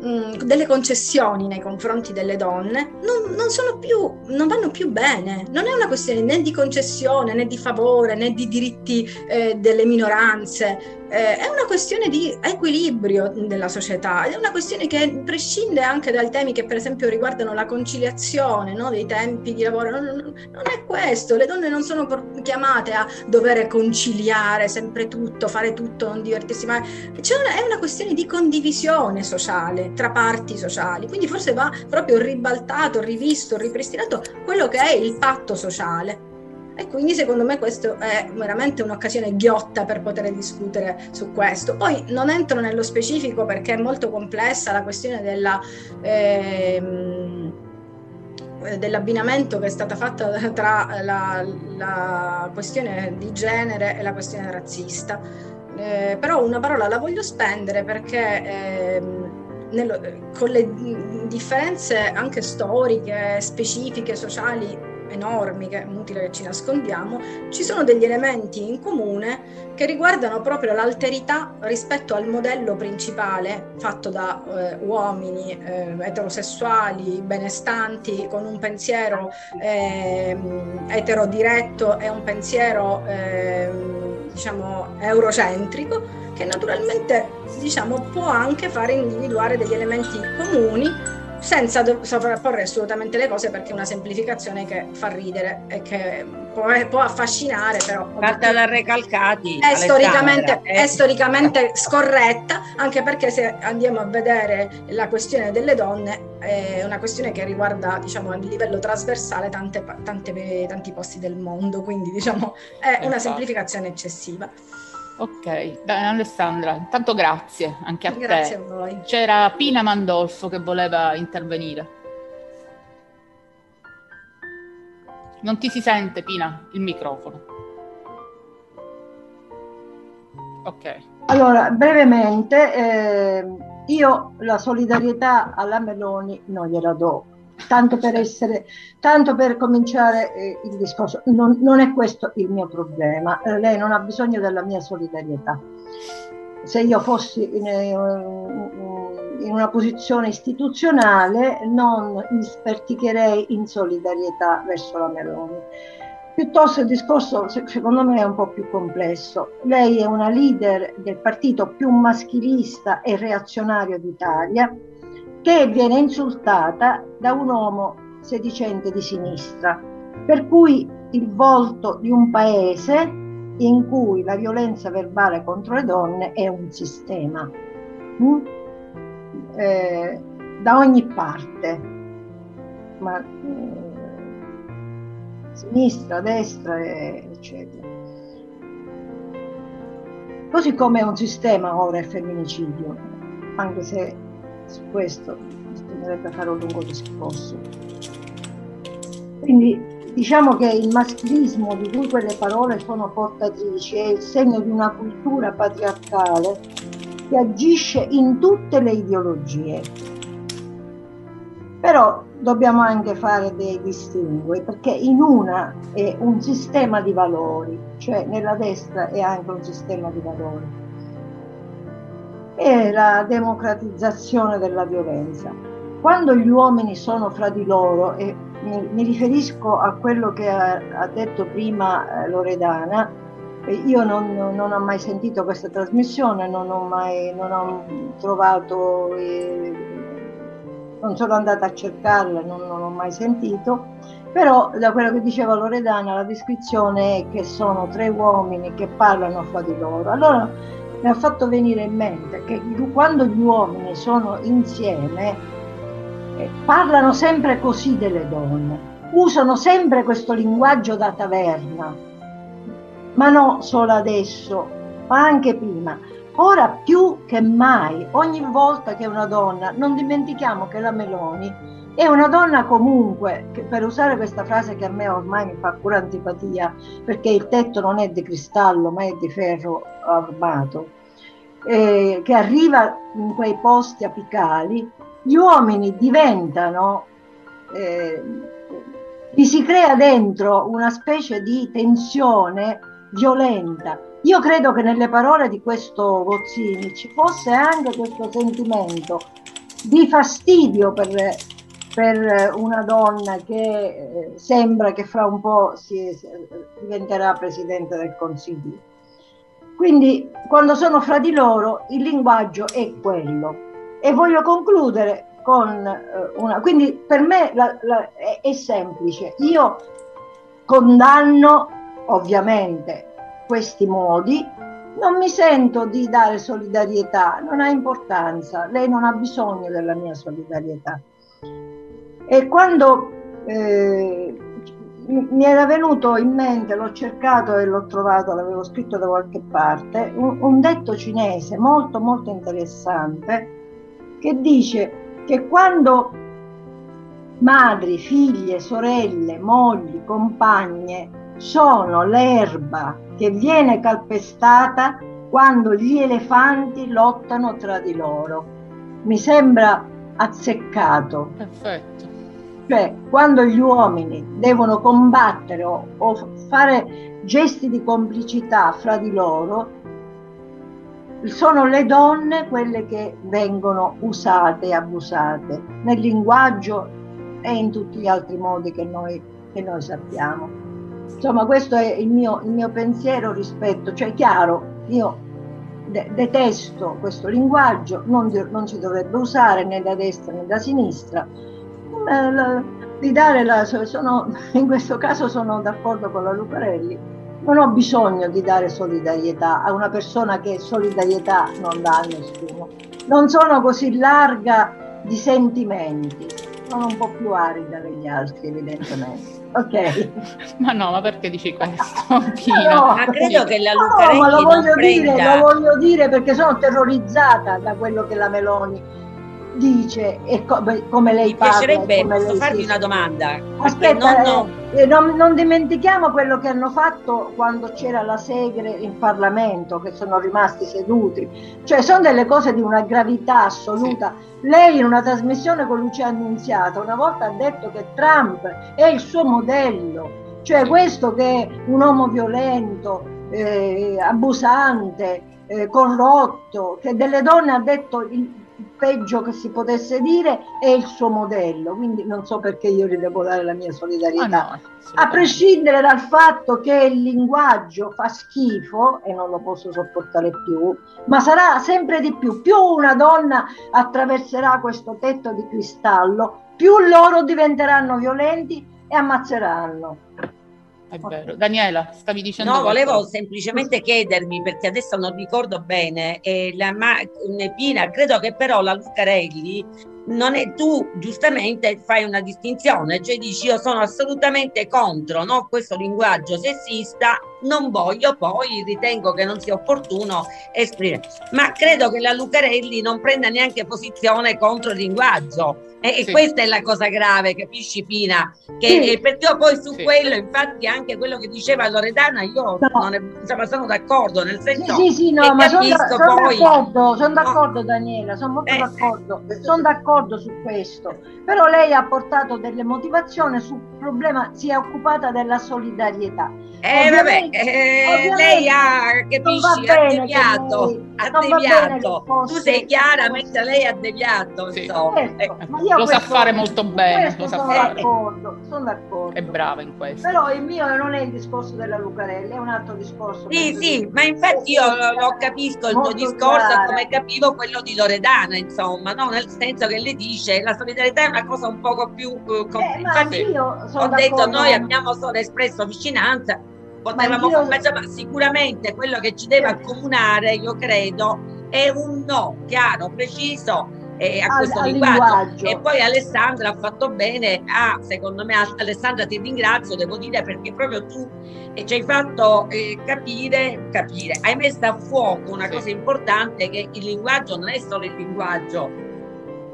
Mm, delle concessioni nei confronti delle donne non, non, più, non, vanno più bene. Non è una questione né di concessione né di favore né di diritti eh, delle minoranze, eh, è una questione di equilibrio della società, è una questione che prescinde anche dai temi che per esempio riguardano la conciliazione no? dei tempi di lavoro, non, non, è questo, le donne non sono chiamate a dover conciliare sempre tutto, fare tutto, non divertirsi mai, cioè, è una questione di condivisione sociale tra parti sociali, quindi forse va proprio ribaltato, rivisto, ripristinato quello che è il patto sociale. E quindi secondo me questo è veramente un'occasione ghiotta per poter discutere su questo. Poi non entro nello specifico perché è molto complessa la questione della... Ehm, dell'abbinamento che è stata fatta tra la, la, questione di genere e la questione razzista. Eh, però una parola la voglio spendere perché eh, nello, con le differenze anche storiche, specifiche, sociali enormi, che è inutile che ci nascondiamo, ci sono degli elementi in comune che riguardano proprio l'alterità rispetto al modello principale fatto da eh, uomini eh, eterosessuali, benestanti, con un pensiero eh, eterodiretto e un pensiero ehm, diciamo eurocentrico che naturalmente diciamo, può anche fare individuare degli elementi comuni senza sovrapporre assolutamente le cose perché è una semplificazione che fa ridere e che può, può affascinare però fatta da recalcati è storicamente, eh. è storicamente scorretta anche perché se andiamo a vedere la questione delle donne è una questione che riguarda diciamo a livello trasversale tante, tante, tanti posti del mondo quindi diciamo è una semplificazione eccessiva Ok, bene Alessandra, intanto grazie anche a grazie te. Grazie a voi. C'era Pina Mandolfo che voleva intervenire. Non ti si sente Pina, il microfono. Ok. Allora, brevemente, eh, io la solidarietà alla Meloni non gliela do tanto per essere, tanto per cominciare eh, il discorso. Non, non, è questo il mio problema. Eh, lei non ha bisogno della mia solidarietà. Se io fossi in, eh, in una posizione istituzionale, non mi sperticherei in solidarietà verso la Meloni. Piuttosto il discorso secondo me è un po' più complesso. Lei è una leader del partito più maschilista e reazionario d'Italia che viene insultata da un uomo sedicente di sinistra, per cui il volto di un paese in cui la violenza verbale contro le donne è un sistema mm? eh, da ogni parte, ma, eh, sinistra, destra, eccetera. Così come è un sistema ora il femminicidio, anche se su questo bisognerebbe fare un lungo discorso. Quindi diciamo che il maschilismo di cui quelle parole sono portatrici è il segno di una cultura patriarcale che agisce in tutte le ideologie. Però dobbiamo anche fare dei distingui perché in una è un sistema di valori, cioè nella destra è anche un sistema di valori è la democratizzazione della violenza. Quando gli uomini sono fra di loro, e mi, mi riferisco a quello che ha, ha detto prima eh, Loredana, io non, non, ho mai sentito questa trasmissione, non ho mai non ho trovato, eh, non sono andata a cercarla, non, non ho mai sentito, però da quello che diceva Loredana la descrizione è che sono tre uomini che parlano fra di loro. Allora mi ha fatto venire in mente che quando gli uomini sono insieme eh, parlano sempre così delle donne, usano sempre questo linguaggio da taverna, ma non solo adesso, ma anche prima. Ora più che mai, ogni volta che una donna, non dimentichiamo che la Meloni è una donna comunque, per usare questa frase che a me ormai mi fa pure antipatia, perché il tetto non è di cristallo ma è di ferro armato, eh, che arriva in quei posti apicali, gli uomini diventano, eh, si crea dentro una specie di tensione violenta. Io credo che nelle parole di questo Gozzini ci fosse anche questo sentimento di fastidio per per una donna che eh, sembra che fra un po' si, diventerà Presidente del Consiglio. Quindi quando sono fra di loro il linguaggio è quello. E voglio concludere con eh, una... Quindi per me la, la, è, è semplice. Io condanno ovviamente questi modi, non mi sento di dare solidarietà, non ha importanza, lei non ha bisogno della mia solidarietà. E quando eh, mi era venuto in mente, l'ho cercato e l'ho trovato, l'avevo scritto da qualche parte, un, un detto cinese molto molto interessante che dice che quando madri, figlie, sorelle, mogli, compagne sono l'erba che viene calpestata quando gli elefanti lottano tra di loro. Mi sembra azzeccato. Perfetto. Cioè, quando gli uomini devono combattere o, o fare gesti di complicità fra di loro, sono le donne quelle che vengono usate e abusate nel linguaggio e in tutti gli altri modi che noi, che noi sappiamo. Insomma, questo è il mio, il mio pensiero rispetto, cioè chiaro, io de- detesto questo linguaggio, non, non, si dovrebbe usare né da destra né da sinistra. Eh, la, di dare la, sono, in questo caso sono d'accordo con la Lucarelli, non ho bisogno di dare solidarietà a una persona che solidarietà non dà a nessuno. Non sono così larga di sentimenti, sono un po' più arida degli altri evidentemente. Ok. [laughs] Ma no, ma perché dici questo? [laughs] [laughs] No, ma credo che la Lucarelli no, ma lo voglio, dire, lo voglio dire perché sono terrorizzata da quello che la Meloni dice e come, come lei Mi parla. Mi piacerebbe, posso farvi una domanda? Aspetta, non, eh, non, non, dimentichiamo quello che hanno fatto quando c'era la Segre in Parlamento, che sono rimasti seduti. Cioè sono delle cose di una gravità assoluta. Sì. Lei in una trasmissione con Lucia Annunziata una volta ha detto che Trump è il suo modello. Cioè questo che è un uomo violento, eh, abusante, eh, corrotto, che delle donne ha detto il, peggio che si potesse dire è il suo modello, quindi non so perché io gli devo dare la mia solidarietà. Ah no, a prescindere dal fatto che il linguaggio fa schifo e non lo posso sopportare più, ma sarà sempre di più, più una donna attraverserà questo tetto di cristallo, più loro diventeranno violenti e ammazzeranno. È vero. Daniela, stavi dicendo. No, qualcosa? volevo semplicemente chiedermi, perché adesso non ricordo bene, eh, la ma- Pina, credo che però la Lucarelli non è tu giustamente fai una distinzione, cioè dici io sono assolutamente contro no, questo linguaggio sessista, non voglio poi, ritengo che non sia opportuno esprimere. Ma credo che la Lucarelli non prenda neanche posizione contro il linguaggio e, sì. questa è la cosa grave, capisci Pina? Che, sì. Perché io poi su sì. quello, infatti anche quello che diceva Loredana, io no. non è, insomma, sono d'accordo, nel senso sì, sì, no, ma sono, sono poi... d'accordo, sono d'accordo no. Daniela, sono molto eh, d'accordo, eh. sono d'accordo su questo, però lei ha portato delle motivazioni sul problema, si è occupata della solidarietà. Eh vabbè, eh, lei ha, capisci, ha deviato, ha deviato. Tu sei chiara, mentre lei ha deviato, insomma. Certo, eh lo sa fare molto bene. Lo sa sono, fare. D'accordo, sono d'accordo. È brava in questo. Però il mio non è il discorso della Lucarella, è un altro discorso. Sì, sì, dire. ma infatti io lo capisco il tuo discorso chiara. come capivo quello di Loredana, insomma, no? nel senso che lei dice la solidarietà è una cosa un poco più... Uh, eh, infatti io ho detto noi abbiamo solo espresso vicinanza, potevamo io... ma sicuramente quello che ci deve accomunare, io credo, è un no chiaro, preciso eh, a questo al, linguaggio. E poi Alessandra ha fatto bene, ah, secondo me Alessandra ti ringrazio, devo dire perché proprio tu eh, ci hai fatto eh, capire, capire, hai messo a fuoco una cosa importante che il linguaggio non è solo il linguaggio,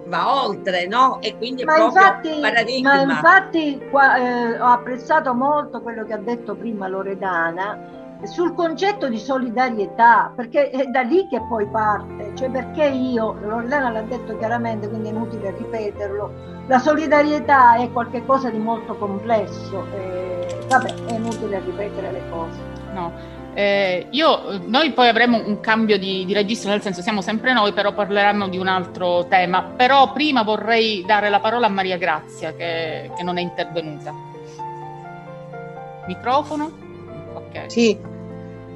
va oltre, no? E quindi ma infatti, paradigma. Ma infatti qua, eh, ho apprezzato molto quello che ha detto prima Loredana sul concetto di solidarietà, perché è da lì che poi parte, cioè perché io, Lorena l'ha detto chiaramente, quindi è inutile ripeterlo, la solidarietà è qualcosa di molto complesso, eh, vabbè, è inutile ripetere le cose. No. Eh, io, noi poi avremo un cambio di, di, registro, nel senso siamo sempre noi, però parleremo di un altro tema. Però prima vorrei dare la parola a Maria Grazia che, che non è intervenuta. Microfono? Ok. Sì,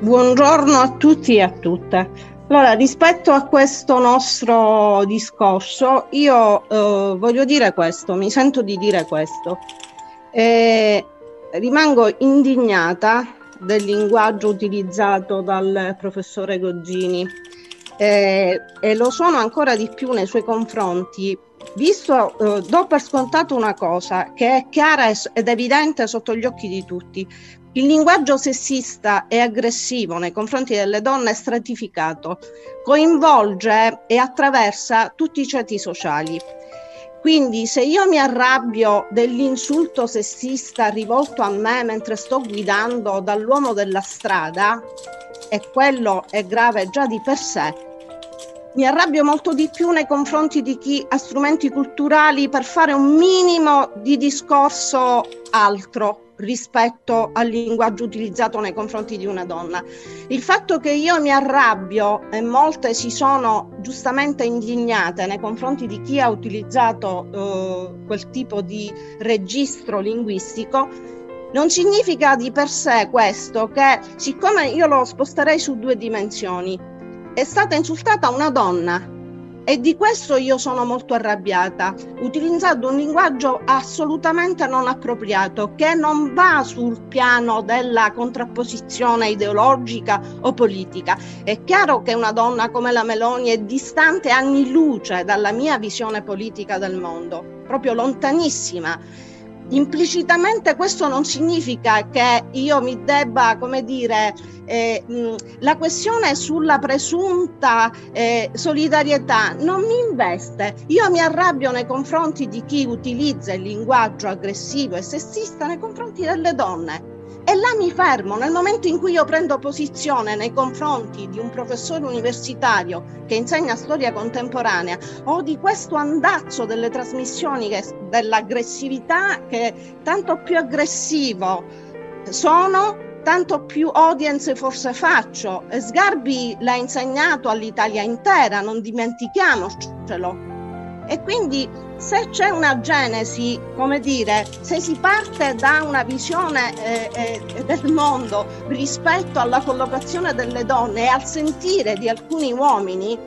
buongiorno a tutti e a tutte. Allora, rispetto a questo nostro discorso, io eh, voglio dire questo, mi sento di dire questo. Eh, rimango indignata del linguaggio utilizzato dal professore Goggini. Eh, e lo sono ancora di più nei suoi confronti, visto, eh, do per scontato una cosa che è chiara ed evidente sotto gli occhi di tutti. Il linguaggio sessista e aggressivo nei confronti delle donne è stratificato, coinvolge e attraversa tutti i ceti sociali quindi se io mi arrabbio dell'insulto sessista rivolto a me mentre sto guidando dall'uomo della strada, e quello è grave già di per sé, mi arrabbio molto di più nei confronti di chi ha strumenti culturali per fare un minimo di discorso altro rispetto al linguaggio utilizzato nei confronti di una donna. Il fatto che io mi arrabbio e molte si sono giustamente indignate nei confronti di chi ha utilizzato eh, quel tipo di registro linguistico non significa di per sé questo che siccome io lo sposterei su due dimensioni è stata insultata una donna e di questo io sono molto arrabbiata, utilizzando un linguaggio assolutamente non appropriato che non va sul piano della contrapposizione ideologica o politica. È chiaro che una donna come la Meloni è distante anni luce dalla mia visione politica del mondo, proprio lontanissima Implicitamente questo non significa che io mi debba, come dire, eh, mh, la questione sulla presunta eh, solidarietà non mi investe. Io mi arrabbio nei confronti di chi utilizza il linguaggio aggressivo e sessista nei confronti delle donne e là mi fermo, nel momento in cui io prendo posizione nei confronti di un professore universitario che insegna storia contemporanea o di questo andazzo delle trasmissioni che, dell'aggressività che tanto più aggressivo sono, tanto più audience forse faccio. Sgarbi l'ha insegnato all'Italia intera, non dimentichiamocelo. E quindi se c'è una genesi, come dire, se si parte da una visione eh, eh, del mondo rispetto alla collocazione delle donne e al sentire di alcuni uomini,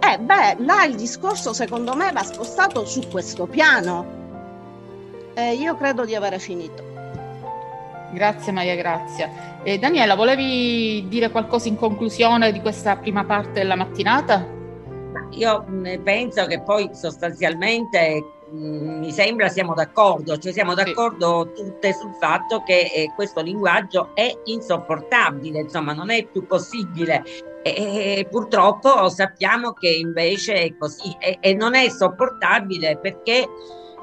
eh beh, là il discorso secondo me va spostato su questo piano. Eh, io credo di avere finito. Grazie Maria Grazia. Eh, Daniela, volevi dire qualcosa in conclusione di questa prima parte della mattinata? Io penso che poi sostanzialmente mi sembra siamo d'accordo, cioè siamo d'accordo tutte sul fatto che eh, questo linguaggio è insopportabile, insomma non è più possibile. E, purtroppo sappiamo che invece è così e, e non è sopportabile perché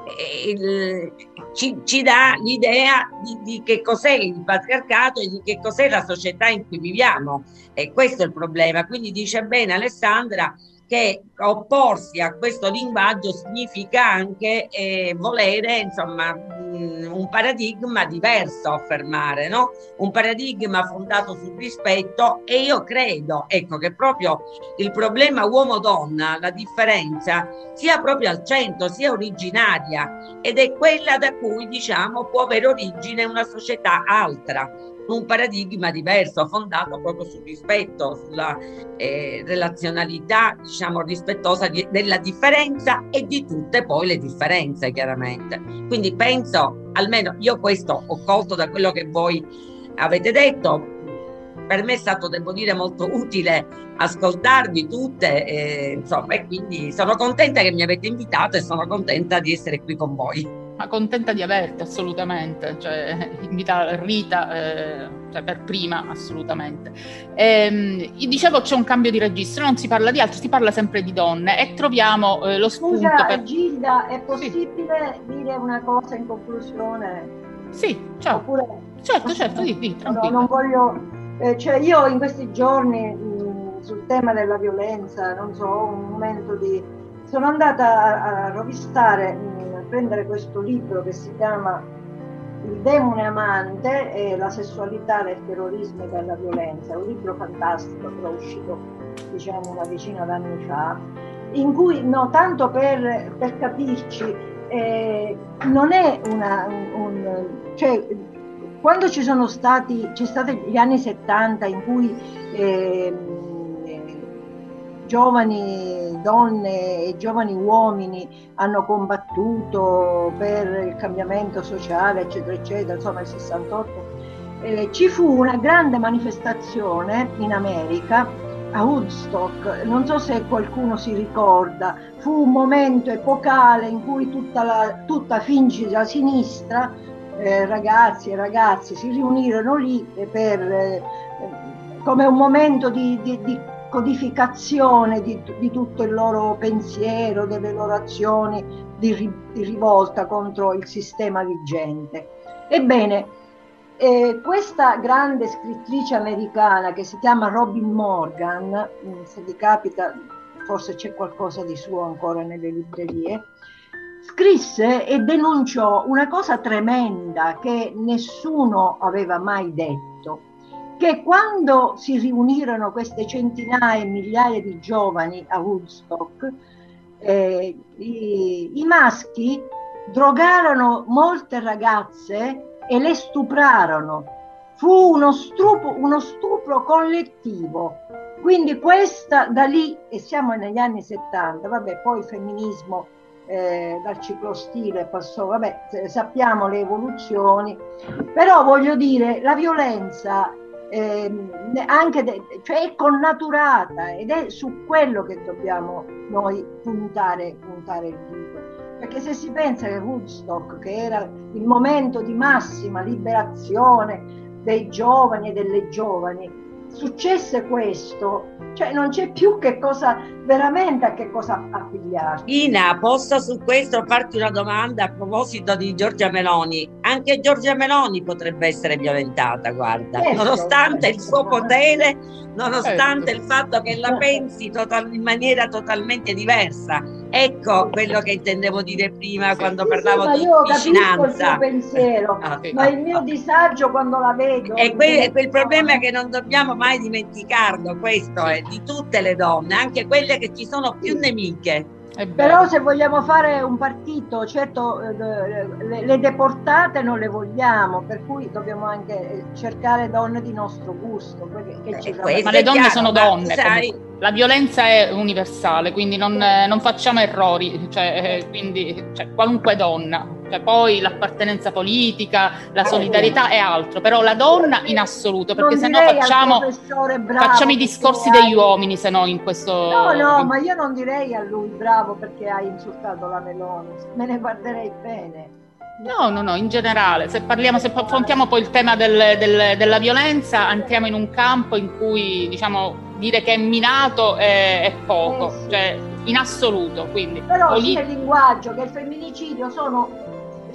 eh, il, ci, ci, dà l'idea di, di, che cos'è il patriarcato e di che cos'è la società in cui viviamo. E questo è il problema. Quindi dice bene Alessandra che opporsi a questo linguaggio significa anche eh, volere insomma mh, un paradigma diverso affermare no? un paradigma fondato sul rispetto e io credo ecco che proprio il problema uomo-donna la differenza sia proprio al centro sia originaria ed è quella da cui diciamo può avere origine una società altra un paradigma diverso, fondato proprio sul rispetto, sulla eh, relazionalità, diciamo, rispettosa di, della differenza e di tutte poi le differenze, chiaramente. Quindi penso, almeno io questo ho colto da quello che voi avete detto, per me è stato, devo dire, molto utile ascoltarvi tutte, eh, insomma, e quindi sono contenta che mi avete invitato e sono contenta di essere qui con voi ma contenta di averti assolutamente, cioè [laughs] invita Rita eh, cioè per prima assolutamente. Ehm, dicevo c'è un cambio di registro, non si parla di altro, si parla sempre di donne e troviamo eh, lo spunto Scusa, per... Gilda, è possibile sì. dire una cosa in conclusione? Sì, ciao. Oppure... Certo, certo, di, di, tranquillo. No, non voglio... Eh, cioè io in questi giorni mh, sul tema della violenza, non so, un momento di... Sono andata a, a rovistare... Mh, prendere questo libro che si chiama Il demone amante e la sessualità del terrorismo e della violenza, è un libro fantastico che è uscito diciamo una decina d'anni fa, in cui, no, tanto per, per capirci, eh, non è una, un, un cioè, quando ci sono stati, c'è stati gli anni 70 in cui eh, giovani donne e giovani uomini hanno combattuto per il cambiamento sociale, eccetera, eccetera, insomma il 68, eh, ci fu una grande manifestazione in America a Woodstock, non so se qualcuno si ricorda, fu un momento epocale in cui tutta la tutta finge sinistra, eh, ragazzi e ragazze si riunirono lì per, eh, come un momento di, di, di codificazione di, di, tutto il loro pensiero, delle loro azioni di, di rivolta contro il sistema vigente. Ebbene, eh, questa grande scrittrice americana che si chiama Robin Morgan, mm, se vi capita forse c'è qualcosa di suo ancora nelle librerie, scrisse e denunciò una cosa tremenda che nessuno aveva mai detto che quando si riunirono queste centinaia e migliaia di giovani a Woodstock, eh, i, i, maschi drogarono molte ragazze e le stuprarono. Fu uno, strupo, uno stupro collettivo. quindi questa da lì, e siamo negli anni 70, vabbè, poi il femminismo eh, dal ciclostile passò, vabbè, sappiamo le evoluzioni, però voglio dire, la violenza eh, anche de, cioè è connaturata ed è su quello che dobbiamo noi puntare, puntare il dito. Perché se si pensa che Woodstock, che era il momento di massima liberazione dei giovani e delle giovani, successe questo, cioè non c'è più che cosa veramente a che cosa affiliarsi. Ina, posso su questo farti una domanda a proposito di Giorgia Meloni? Anche Giorgia Meloni potrebbe essere violentata, guarda, certo, nonostante certo. il suo potere, nonostante certo. il fatto che la pensi total- in maniera totalmente diversa. Ecco quello che intendevo dire prima sì, quando sì, parlavo sì, di io vicinanza. il pensiero, [laughs] ah, ma il mio disagio quando la vedo. E quel, quel problema è che non dobbiamo mai dimenticarlo, questo è di tutte le donne, anche quelle che ci sono più nemiche. Però se vogliamo fare un partito, certo eh, le, le, deportate non le vogliamo, per cui dobbiamo anche cercare donne di nostro gusto. Eh, ma le donne chiaro, sono donne. Sai... La violenza è universale, quindi non, non facciamo errori, cioè, eh, quindi, cioè, qualunque donna cioè, poi l'appartenenza politica, la solidarietà è altro, però la donna in assoluto, perché se no facciamo, facciamo i discorsi degli hai... uomini, se no in questo... No, no, ma io non direi a lui bravo perché hai insultato la Meloni, me ne guarderei bene. No, no, no, in generale, se parliamo, se affrontiamo poi il tema del, del, della violenza, entriamo in un campo in cui, diciamo, dire che è minato è, è poco, eh sì. cioè in assoluto. Quindi, Però polit- sia il linguaggio che il femminicidio sono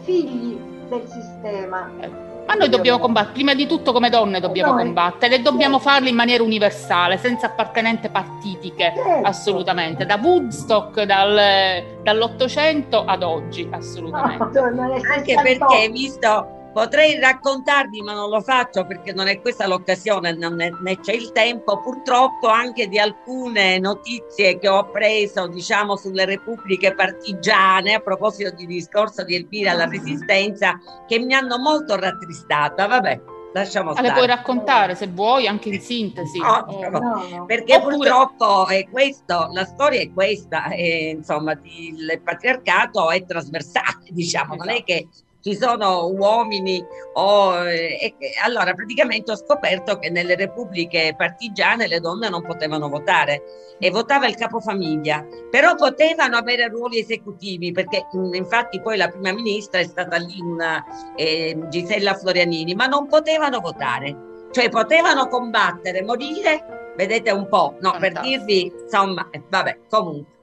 figli del sistema. Eh. Ma noi dobbiamo combattere, prima di tutto come donne dobbiamo noi. combattere e dobbiamo certo. farlo in maniera universale, senza appartenenze partitiche, certo. assolutamente, da Woodstock, dal, dall'Ottocento ad oggi, assolutamente. No, Anche perché, visto Potrei raccontarvi, ma non lo faccio perché non è questa l'occasione, né, né c'è il tempo, purtroppo anche di alcune notizie che ho appreso, diciamo, sulle repubbliche partigiane, a proposito di discorso di Elvira alla Resistenza, che mi hanno molto rattristata. Vabbè, lasciamo stare. Le puoi raccontare se vuoi, anche in sintesi. No, oh. no. Perché Oppure... purtroppo è questo, la storia è questa, e, insomma, il patriarcato è trasversale, [laughs] diciamo, esatto. non è che ci sono uomini o, e, allora praticamente ho scoperto che nelle repubbliche partigiane le donne non potevano votare e votava il capofamiglia, però potevano avere ruoli esecutivi perché infatti poi la prima ministra è stata lì una, eh, Gisella Florianini, ma non potevano votare, cioè potevano combattere, morire, vedete un po', no, per dirvi, insomma, eh, vabbè, comunque.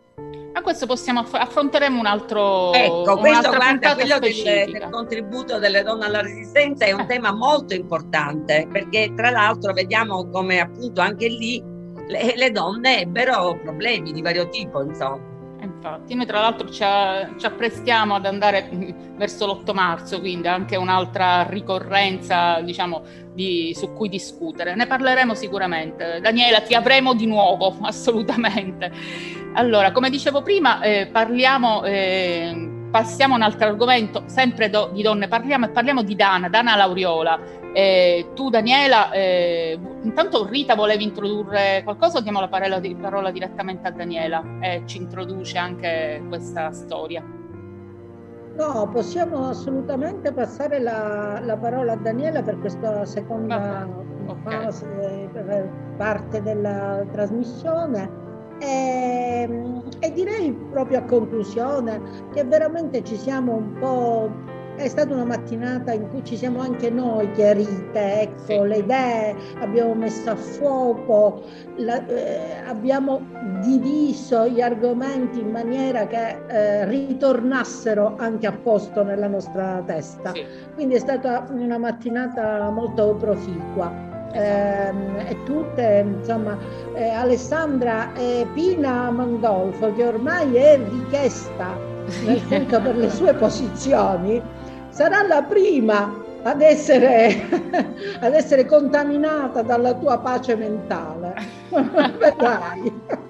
Ma questo possiamo aff- affronteremo un altro Ecco, questo guarda, quello del, del, contributo delle donne alla resistenza è un eh. tema molto importante, perché tra l'altro vediamo come appunto anche lì le, le donne ebbero problemi di vario tipo, insomma. Infatti, noi tra l'altro ci, apprestiamo ad andare [laughs] verso l'8 marzo, quindi anche un'altra ricorrenza, diciamo, di, su cui discutere. Ne parleremo sicuramente. Daniela, ti avremo di nuovo, [laughs] assolutamente. Allora, come dicevo prima, eh, parliamo, eh, passiamo a un altro argomento, sempre do, di donne parliamo e parliamo di Dana, Dana Lauriola. Eh, tu Daniela, eh, intanto Rita volevi introdurre qualcosa o diamo la parola, parola direttamente a Daniela e ci introduce anche questa storia? No, possiamo assolutamente passare la, la parola a Daniela per questa seconda okay. fase, parte della trasmissione. E, ehm, e, direi proprio a conclusione che veramente ci siamo un po' È stata una mattinata in cui ci siamo anche noi chiarite, ecco, sì. le idee, abbiamo messo a fuoco, la, eh, abbiamo diviso gli argomenti in maniera che eh, ritornassero anche a posto nella nostra testa. Sì. Quindi è stata una mattinata molto proficua. Eh, e tutte, insomma, eh, Alessandra e Pina Mandolfo, che ormai è richiesta nel punto per le sue posizioni, sarà la prima ad essere, [laughs] ad essere contaminata dalla tua pace mentale. [laughs] Vedrai.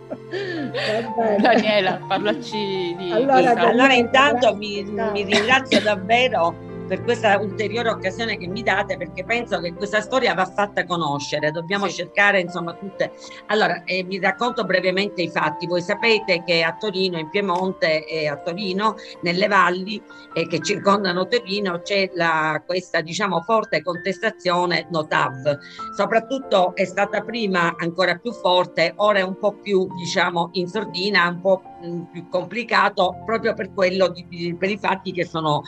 Daniela, parlaci di allora, Daniela, allora intanto mi, mi, ringrazio davvero per questa ulteriore occasione che mi date perché penso che questa storia va fatta conoscere, dobbiamo sì. cercare insomma tutte. Allora, eh, vi racconto brevemente i fatti. Voi sapete che a Torino, in Piemonte e a Torino, nelle valli eh, che circondano Torino, c'è la, questa diciamo forte contestazione Notav. Soprattutto è stata prima ancora più forte, ora è un po' più diciamo in sordina, un po' più complicato proprio per quello di, per i fatti che sono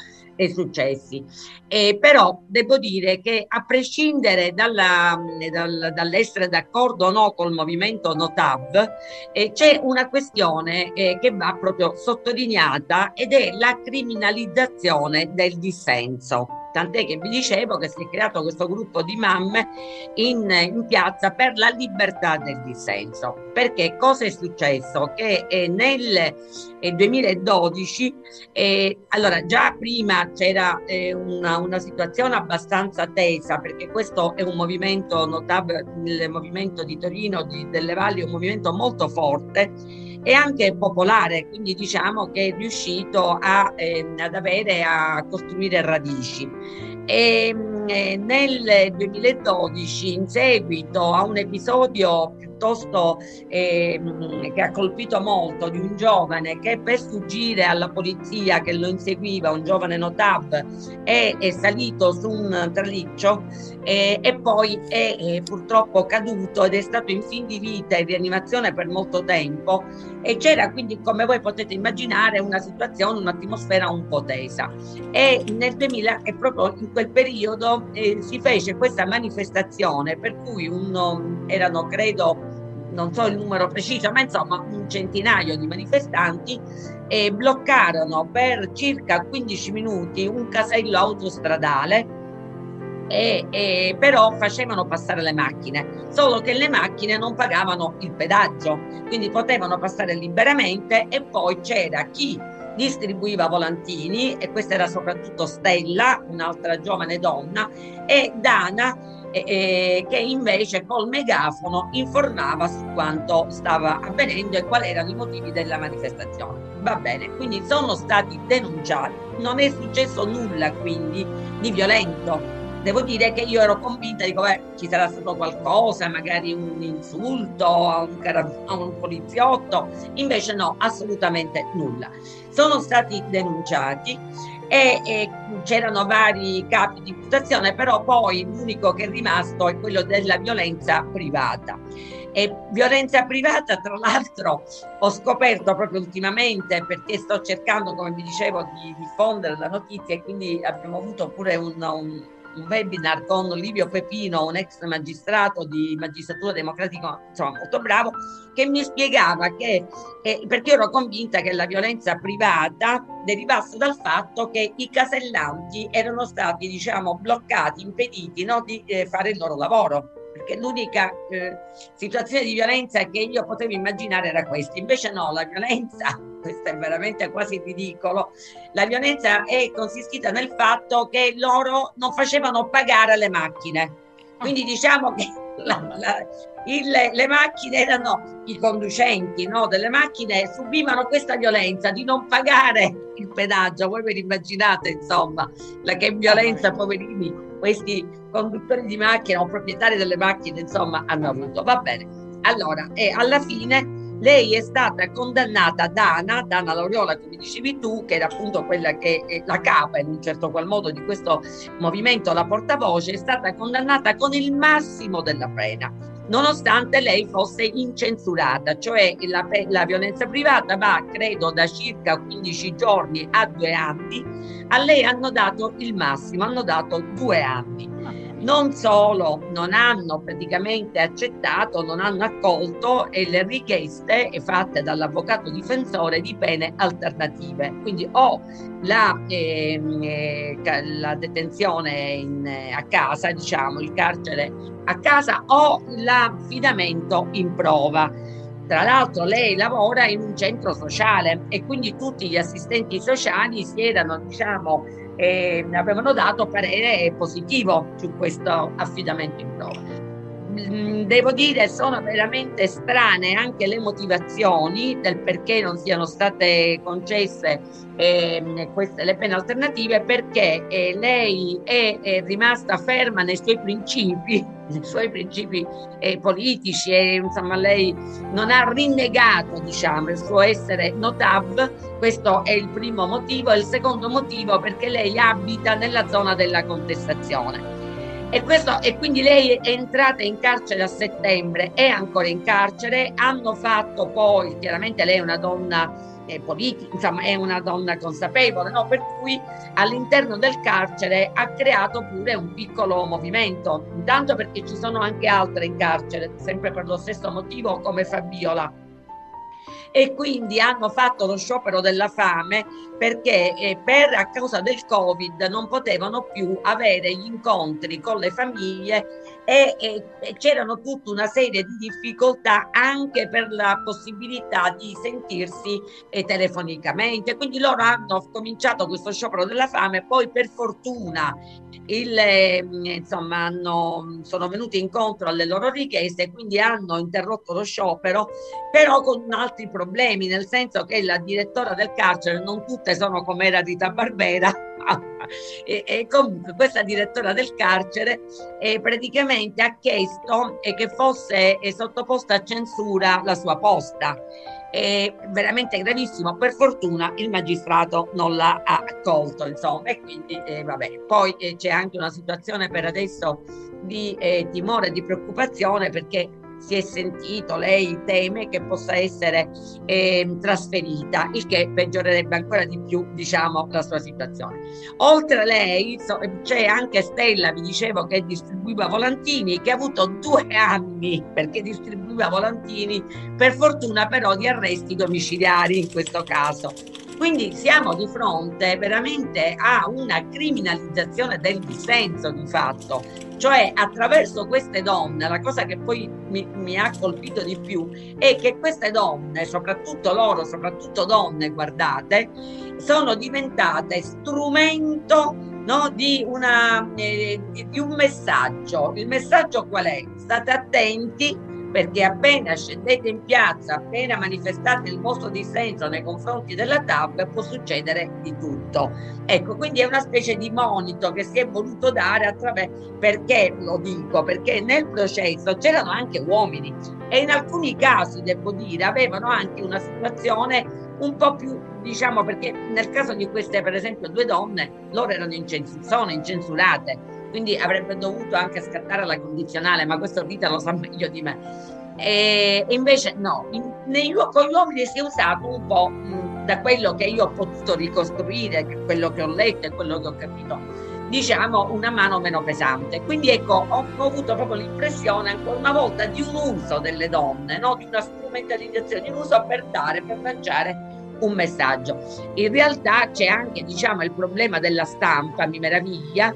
successi. Eh, però devo dire che a prescindere dalla, dal, dall'essere d'accordo o no col movimento Notab, eh, c'è una questione eh, che va proprio sottolineata ed è la criminalizzazione del dissenso tant'è che vi dicevo che si è creato questo gruppo di mamme in, in piazza per la libertà del dissenso. Perché cosa è successo? Che eh, nel eh, 2012, eh, allora già prima c'era eh, una, una, situazione abbastanza tesa, perché questo è un movimento notabile, il movimento di Torino, di, delle Valli, un movimento molto forte e anche popolare, quindi diciamo che è riuscito a, eh, ad avere, a costruire radici. E, ehm, eh, nel 2012, in seguito a un episodio piuttosto eh, che ha colpito molto di un giovane che per sfuggire alla polizia che lo inseguiva, un giovane notab, è, è salito su un traliccio eh, e poi è, è purtroppo caduto ed è stato in fin di vita in rianimazione per molto tempo. E c'era quindi come voi potete immaginare una situazione, un'atmosfera un po' tesa. E nel 2000 e proprio in quel periodo eh, si fece questa manifestazione per cui uno, erano credo non so il numero preciso, ma insomma un centinaio di manifestanti e bloccarono per circa 15 minuti un casello autostradale e, e, però facevano passare le macchine, solo che le macchine non pagavano il pedaggio, quindi potevano passare liberamente e poi c'era chi distribuiva volantini e questa era soprattutto Stella, un'altra giovane donna, e Dana eh, che invece col megafono informava su quanto stava avvenendo e quali erano i motivi della manifestazione. Va bene, quindi sono stati denunciati, non è successo nulla quindi di violento. Devo dire che io ero convinta, dico, beh, ci sarà stato qualcosa, magari un insulto a un, carab- a un poliziotto, invece no, assolutamente nulla. Sono stati denunciati e, e c'erano vari capi di imputazione, però poi l'unico che è rimasto è quello della violenza privata. E violenza privata, tra l'altro, ho scoperto proprio ultimamente perché sto cercando, come vi dicevo, di diffondere la notizia e quindi abbiamo avuto pure un, un un webinar con Livio Pepino, un ex magistrato di magistratura democratica, insomma molto bravo, che mi spiegava che, eh, perché ero convinta che la violenza privata derivasse dal fatto che i casellanti erano stati, diciamo, bloccati, impediti no, di eh, fare il loro lavoro perché l'unica eh, situazione di violenza che io potevo immaginare era questa. Invece no, la violenza, questo è veramente quasi ridicolo, la violenza è consistita nel fatto che loro non facevano pagare le macchine. Quindi diciamo che [laughs] la, la, il, le macchine erano i conducenti no, delle macchine subivano questa violenza di non pagare il pedaggio. Voi ve l'immaginate, insomma, la che violenza, poverini, questi conduttori di macchina o proprietari delle macchine, insomma, hanno avuto. Va bene. Allora, e alla fine lei è stata condannata Dana, Dana Lauriola, come dicevi tu, che era appunto quella che è la capa in un certo qual modo di questo movimento, la portavoce, è stata condannata con il massimo della pena, nonostante lei fosse incensurata, cioè la, la violenza privata va, credo, da circa 15 giorni a due anni, a lei hanno dato il massimo, hanno dato due anni. Non solo non hanno praticamente accettato, non hanno accolto le richieste fatte dall'avvocato difensore di pene alternative, quindi o la, ehm, eh, la detenzione in, eh, a casa, diciamo il carcere a casa o l'affidamento in prova. Tra l'altro lei lavora in un centro sociale e quindi tutti gli assistenti sociali si erano, diciamo, eh, avevano dato parere positivo su questo affidamento in prova. Mm, devo dire sono veramente strane anche le motivazioni del perché non siano state concesse eh, queste, le pene alternative perché eh, lei è, è, rimasta ferma nei suoi principi, [laughs] nei suoi principi eh, politici e insomma lei non ha rinnegato diciamo il suo essere notab, questo è il primo motivo, il secondo motivo perché lei abita nella zona della contestazione. E, questo, e, quindi lei è entrata in carcere a settembre, è ancora in carcere, hanno fatto poi, chiaramente lei è una donna è politica, insomma è una donna consapevole, no? per cui all'interno del carcere ha creato pure un piccolo movimento, intanto perché ci sono anche altre in carcere, sempre per lo stesso motivo come Fabiola e quindi hanno fatto lo sciopero della fame perché eh, per, a causa del Covid non potevano più avere gli incontri con le famiglie e, e, c'erano tutta una serie di difficoltà anche per la possibilità di sentirsi eh, telefonicamente. Quindi loro hanno cominciato questo sciopero della fame, poi per fortuna il, eh, insomma, hanno, sono venuti incontro alle loro richieste, quindi hanno interrotto lo sciopero, però con altri problemi, nel senso che la direttora del carcere, non tutte sono come era Rita Barbera, e, e, comunque questa direttora del carcere eh, praticamente ha chiesto eh, che fosse eh, sottoposta a censura la sua posta è veramente gravissimo. Per fortuna il magistrato non l'ha accolto, insomma, e quindi eh, vabbè. Poi eh, c'è anche una situazione per adesso di eh, timore di preoccupazione perché si è sentito, lei teme che possa essere eh, trasferita, il che peggiorerebbe ancora di più, diciamo, la sua situazione. Oltre a lei so, c'è anche Stella, vi dicevo che distribuiva volantini, che ha avuto due [laughs] anni perché distribuiva volantini, per fortuna però di arresti domiciliari in questo caso. Quindi siamo di fronte veramente a una criminalizzazione del dissenso di fatto, cioè attraverso queste donne, la cosa che poi mi, mi, ha colpito di più è che queste donne, soprattutto loro, soprattutto donne, guardate, sono diventate strumento no, di, una, eh, di un messaggio. Il messaggio qual è? State attenti perché appena scendete in piazza, appena manifestate il vostro dissenso nei confronti della TAP, può succedere di tutto. Ecco, quindi è una specie di monito che si è voluto dare attraverso, perché lo dico? Perché nel processo c'erano anche uomini e in alcuni casi, devo dire, avevano anche una situazione un po' più, diciamo, perché nel caso di queste, per esempio, due donne, loro erano incensur- sono incensurate quindi avrebbe dovuto anche scattare la condizionale, ma questo Rita lo sa meglio di me. E invece no, in, nei, con gli uomini si è usato un po' mh, da quello che io ho potuto ricostruire, quello che ho letto e quello che ho capito, diciamo una mano meno pesante. Quindi ecco, ho, ho avuto proprio l'impressione ancora una volta di un uso delle donne, no? di una strumentalizzazione, di un uso per dare, per lanciare un messaggio. In realtà c'è anche diciamo, il problema della stampa, mi meraviglia,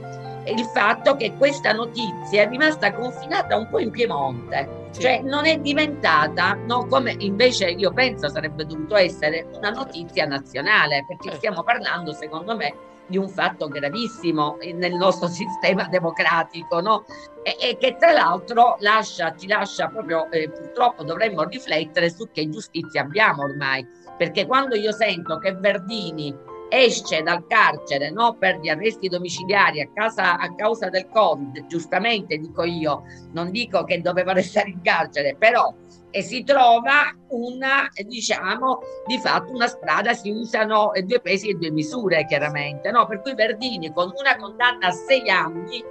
il fatto che questa notizia è rimasta confinata un po' in Piemonte, sì. cioè non è diventata, no, come invece io penso sarebbe dovuto essere, una notizia nazionale, perché eh. stiamo parlando, secondo me, di un fatto gravissimo nel nostro [laughs] sistema democratico, no? E, e che tra l'altro lascia, ci lascia proprio, eh, purtroppo dovremmo riflettere su che giustizia abbiamo ormai, perché quando io sento che Verdini esce dal carcere no, per gli arresti domiciliari a, casa, a causa del Covid, giustamente dico io, non dico che doveva [laughs] restare in carcere, però e si trova una, diciamo, di fatto una strada, si usano due pesi e due misure, chiaramente, no? Per cui Verdini con una condanna a sei anni,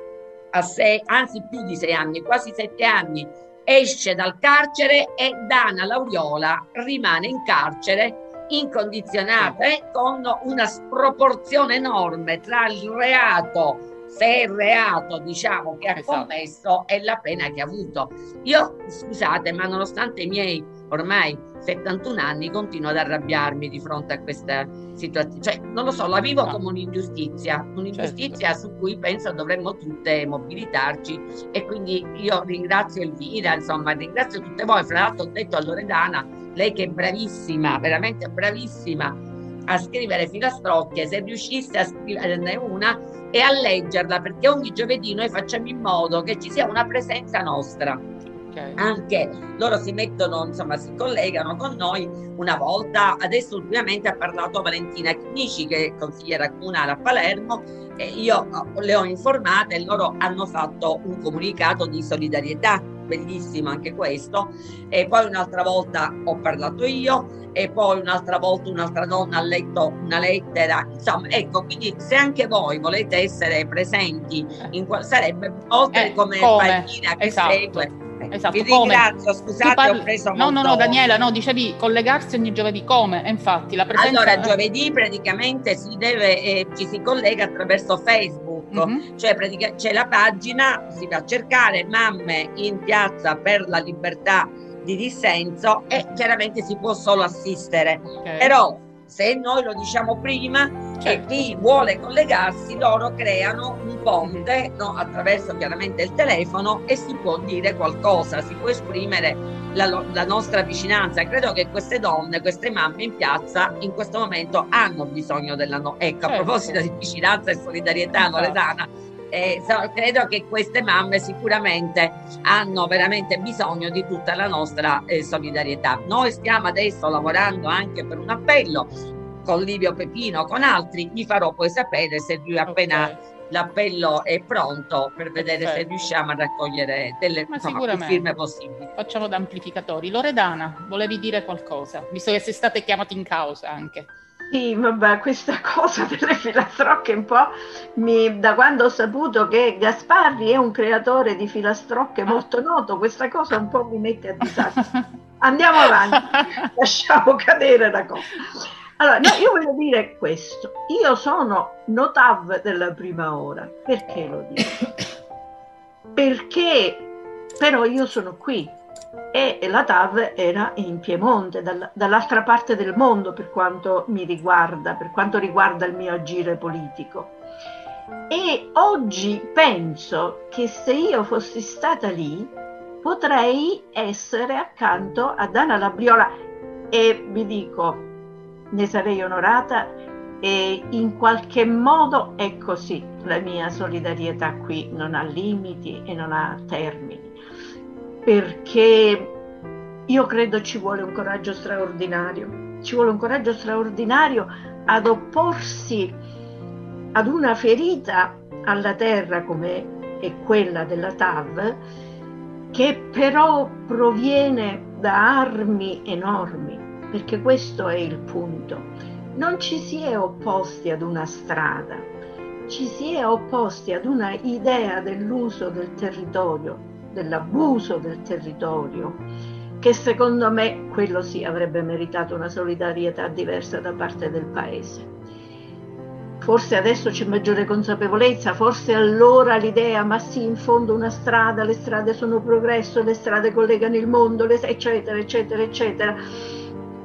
a sei, anzi più di sei anni, quasi sette anni, esce dal carcere e Dana Lauriola rimane in carcere incondizionata e con una sproporzione enorme tra il reato se è il reato diciamo che ha esatto. commesso e la pena che ha avuto. Io scusate, ma nonostante i miei ormai 71 anni continuo ad arrabbiarmi di fronte a questa situazione, cioè non lo so, la vivo no. come un'ingiustizia, un'ingiustizia certo. su cui penso dovremmo tutte mobilitarci e quindi io ringrazio Elvira, insomma ringrazio tutte voi, fra l'altro ho detto a Loredana lei che è bravissima, veramente bravissima a scrivere filastrocche, se riuscisse a scriverne una e a leggerla, perché ogni giovedì noi facciamo in modo che ci sia una presenza nostra. Okay. Anche loro si mettono, insomma, si collegano con noi una volta. Adesso ultimamente ha parlato Valentina Chinici, che è consigliera comunale a Palermo, e io le ho informate e loro hanno fatto un comunicato di solidarietà bellissimo anche questo e poi un'altra volta ho parlato io e poi un'altra volta un'altra donna ha letto una lettera insomma ecco quindi se anche voi volete essere presenti in, sarebbe oltre eh, come, come pagina che esatto. segue Esatto, Vi ringrazio, scusate, parli... ho preso No, molto... no, no, Daniela, no, dicevi collegarsi ogni giovedì, come? infatti la presenza... Allora, giovedì praticamente si deve, eh, ci si collega attraverso Facebook, mm-hmm. cioè pratica... c'è la pagina, si va a cercare Mamme in piazza per la libertà di dissenso e chiaramente si può solo assistere. Okay. Però se noi lo diciamo prima certo. e chi vuole collegarsi loro creano un ponte no, attraverso chiaramente il telefono e si può dire qualcosa, si può esprimere la, la, nostra vicinanza. Credo che queste donne, queste mamme in piazza in questo momento hanno bisogno della no- ecco certo. a proposito di vicinanza e solidarietà esatto. loredana eh, so, credo che queste mamme sicuramente hanno veramente bisogno di tutta la nostra eh, solidarietà. Noi stiamo adesso lavorando anche per un appello con Livio Pepino, con altri, vi farò poi sapere se lui appena okay. l'appello è pronto per vedere Perfetto. se riusciamo a raccogliere delle insomma, firme possibili. Facciamo da amplificatori. Loredana, volevi dire qualcosa, visto che sei state chiamate in causa anche. Sì, vabbè, questa [laughs] cosa delle filastrocche un po' mi, da quando ho saputo che Gasparri è un creatore di filastrocche molto noto, questa cosa un po' mi mette a disagio. [laughs] Andiamo avanti, lasciamo cadere la cosa. Allora, no, io voglio dire questo, io sono notav della prima ora, perché lo dico? [coughs] Perché però io sono qui, e la TAV era in Piemonte, dal, dall'altra parte del mondo per quanto mi riguarda, per quanto riguarda il mio agire politico. E oggi penso che se io fossi stata lì potrei essere accanto a Dana Labriola e vi dico, ne sarei onorata e in qualche modo è così. La mia solidarietà qui non ha limiti e non ha termini perché io credo ci vuole un coraggio straordinario, ci vuole un coraggio straordinario ad opporsi ad una ferita alla terra come è quella della TAV, che però proviene da armi enormi, perché questo è il punto. Non ci si è opposti ad una strada, ci si è opposti ad una idea dell'uso del territorio dell'abuso del territorio, che secondo me quello sì avrebbe meritato una solidarietà diversa da parte del Paese. Forse adesso c'è maggiore consapevolezza, forse allora l'idea, ma sì, in fondo una strada, le strade sono progresso, le strade collegano il mondo, eccetera, eccetera, eccetera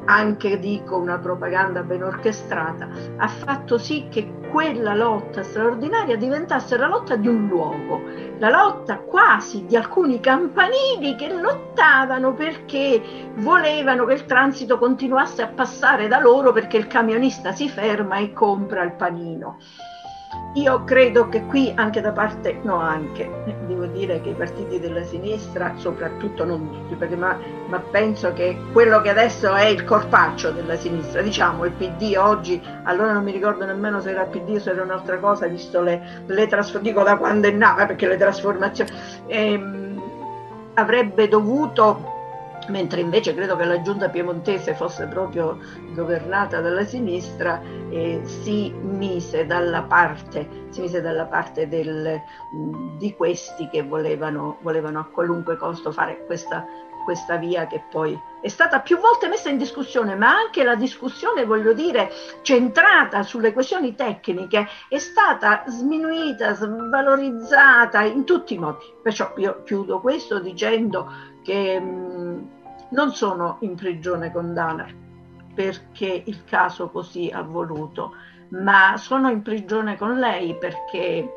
anche dico una propaganda ben orchestrata, ha fatto sì che quella lotta straordinaria diventasse la lotta di un luogo, la lotta quasi di alcuni campanili che lottavano perché volevano che il transito continuasse a passare da loro perché il camionista si ferma e compra il panino. Io credo che qui anche da parte, no anche, devo dire che i partiti della sinistra, soprattutto non tutti, perché, ma, ma, penso che quello che adesso è il corpaccio della sinistra, diciamo il PD oggi, allora non mi ricordo nemmeno se era il PD o se era un'altra cosa, visto le, le trasformazioni, dico da quando è nata, perché le trasformazioni, ehm, avrebbe dovuto mentre invece credo che la giunta piemontese fosse proprio governata dalla sinistra, eh, si mise dalla parte, si mise dalla parte del, di questi che volevano, volevano, a qualunque costo fare questa, questa via che poi è stata più volte messa in discussione, ma anche la discussione, voglio dire, centrata sulle questioni tecniche è stata sminuita, svalorizzata in tutti i modi. Perciò io chiudo questo dicendo che... Mh, non sono in prigione con Dana perché il caso così ha voluto, ma sono in prigione con lei perché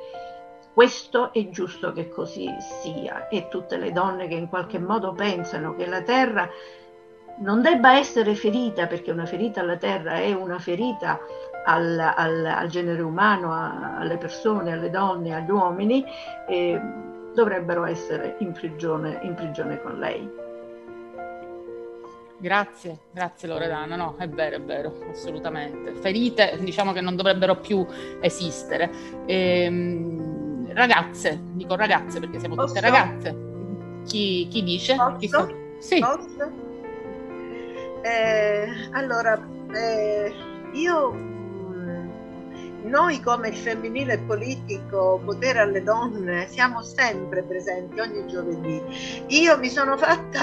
questo è giusto che così sia e tutte le donne che in qualche modo pensano che la terra non debba essere ferita perché una ferita alla terra è una ferita al, al, al genere umano, a, alle persone, alle donne, agli uomini, eh, dovrebbero essere in prigione, in prigione con lei. Grazie, grazie Loredana, no, è vero, è vero, assolutamente. Ferite, diciamo che non dovrebbero più esistere. Ehm, ragazze, dico ragazze perché siamo Posso? tutte ragazze. Chi, chi dice? Chi sta... Sì. Posso? Eh, allora, eh, io noi come il femminile politico, potere alle donne, siamo sempre presenti ogni giovedì. Io mi sono fatta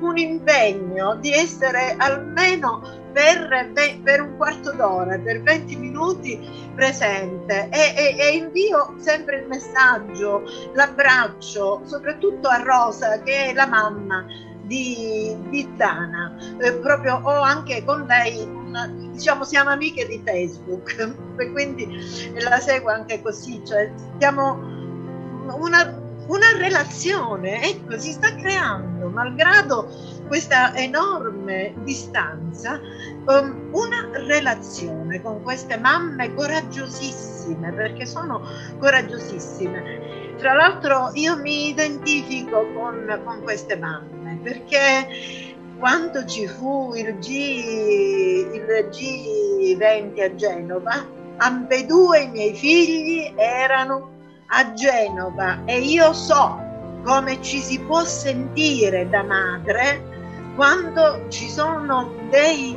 un impegno di essere almeno per, per un quarto d'ora, per 20 minuti presente e, e, e, invio sempre il messaggio, l'abbraccio, soprattutto a Rosa che è la mamma di, di Tana. Eh, proprio ho anche con lei, una, diciamo, siamo amiche di Facebook, [laughs] quindi la seguo anche così, cioè stiamo una, una relazione, ecco, si sta creando, malgrado questa enorme distanza, um, una relazione con queste mamme coraggiosissime, perché sono coraggiosissime. Tra l'altro io mi identifico con, con queste mamme perché quando ci fu il, G, il G20 a Genova, ambedue i miei figli erano a Genova e io so come ci si può sentire da madre quando ci sono dei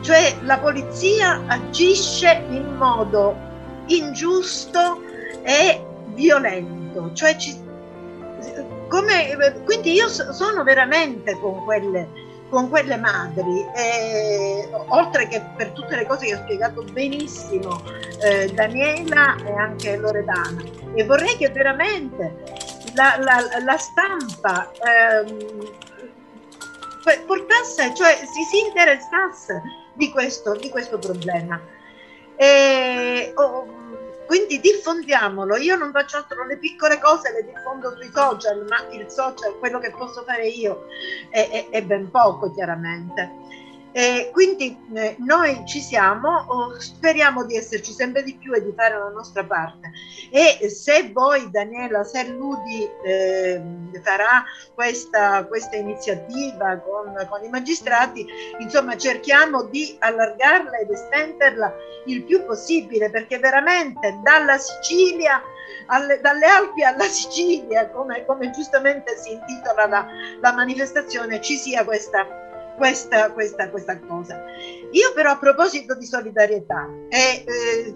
cioè la polizia agisce in modo ingiusto e violento, cioè ci, come, quindi io sono veramente con quelle, con quelle madri, eh, oltre che per tutte le cose che ha spiegato benissimo eh, Daniela e anche Loredana. E vorrei che veramente la, la, la stampa ehm, portasse, cioè si, si interessasse di questo, di questo problema. E, oh, quindi diffondiamolo. Io non faccio altro, le piccole cose le diffondo sui social, ma il social, quello che posso fare io, è, è, è ben poco chiaramente. E quindi eh, noi ci siamo, speriamo di esserci sempre di più e di fare la nostra parte. E se voi, Daniela, se Ludi eh, farà questa, questa iniziativa con, con, i magistrati, insomma cerchiamo di allargarla ed estenderla il più possibile, perché veramente dalla Sicilia alle, dalle Alpi alla Sicilia, come, come giustamente si intitola la, la manifestazione, ci sia questa questa, questa, questa cosa. Io però a proposito di solidarietà, e eh,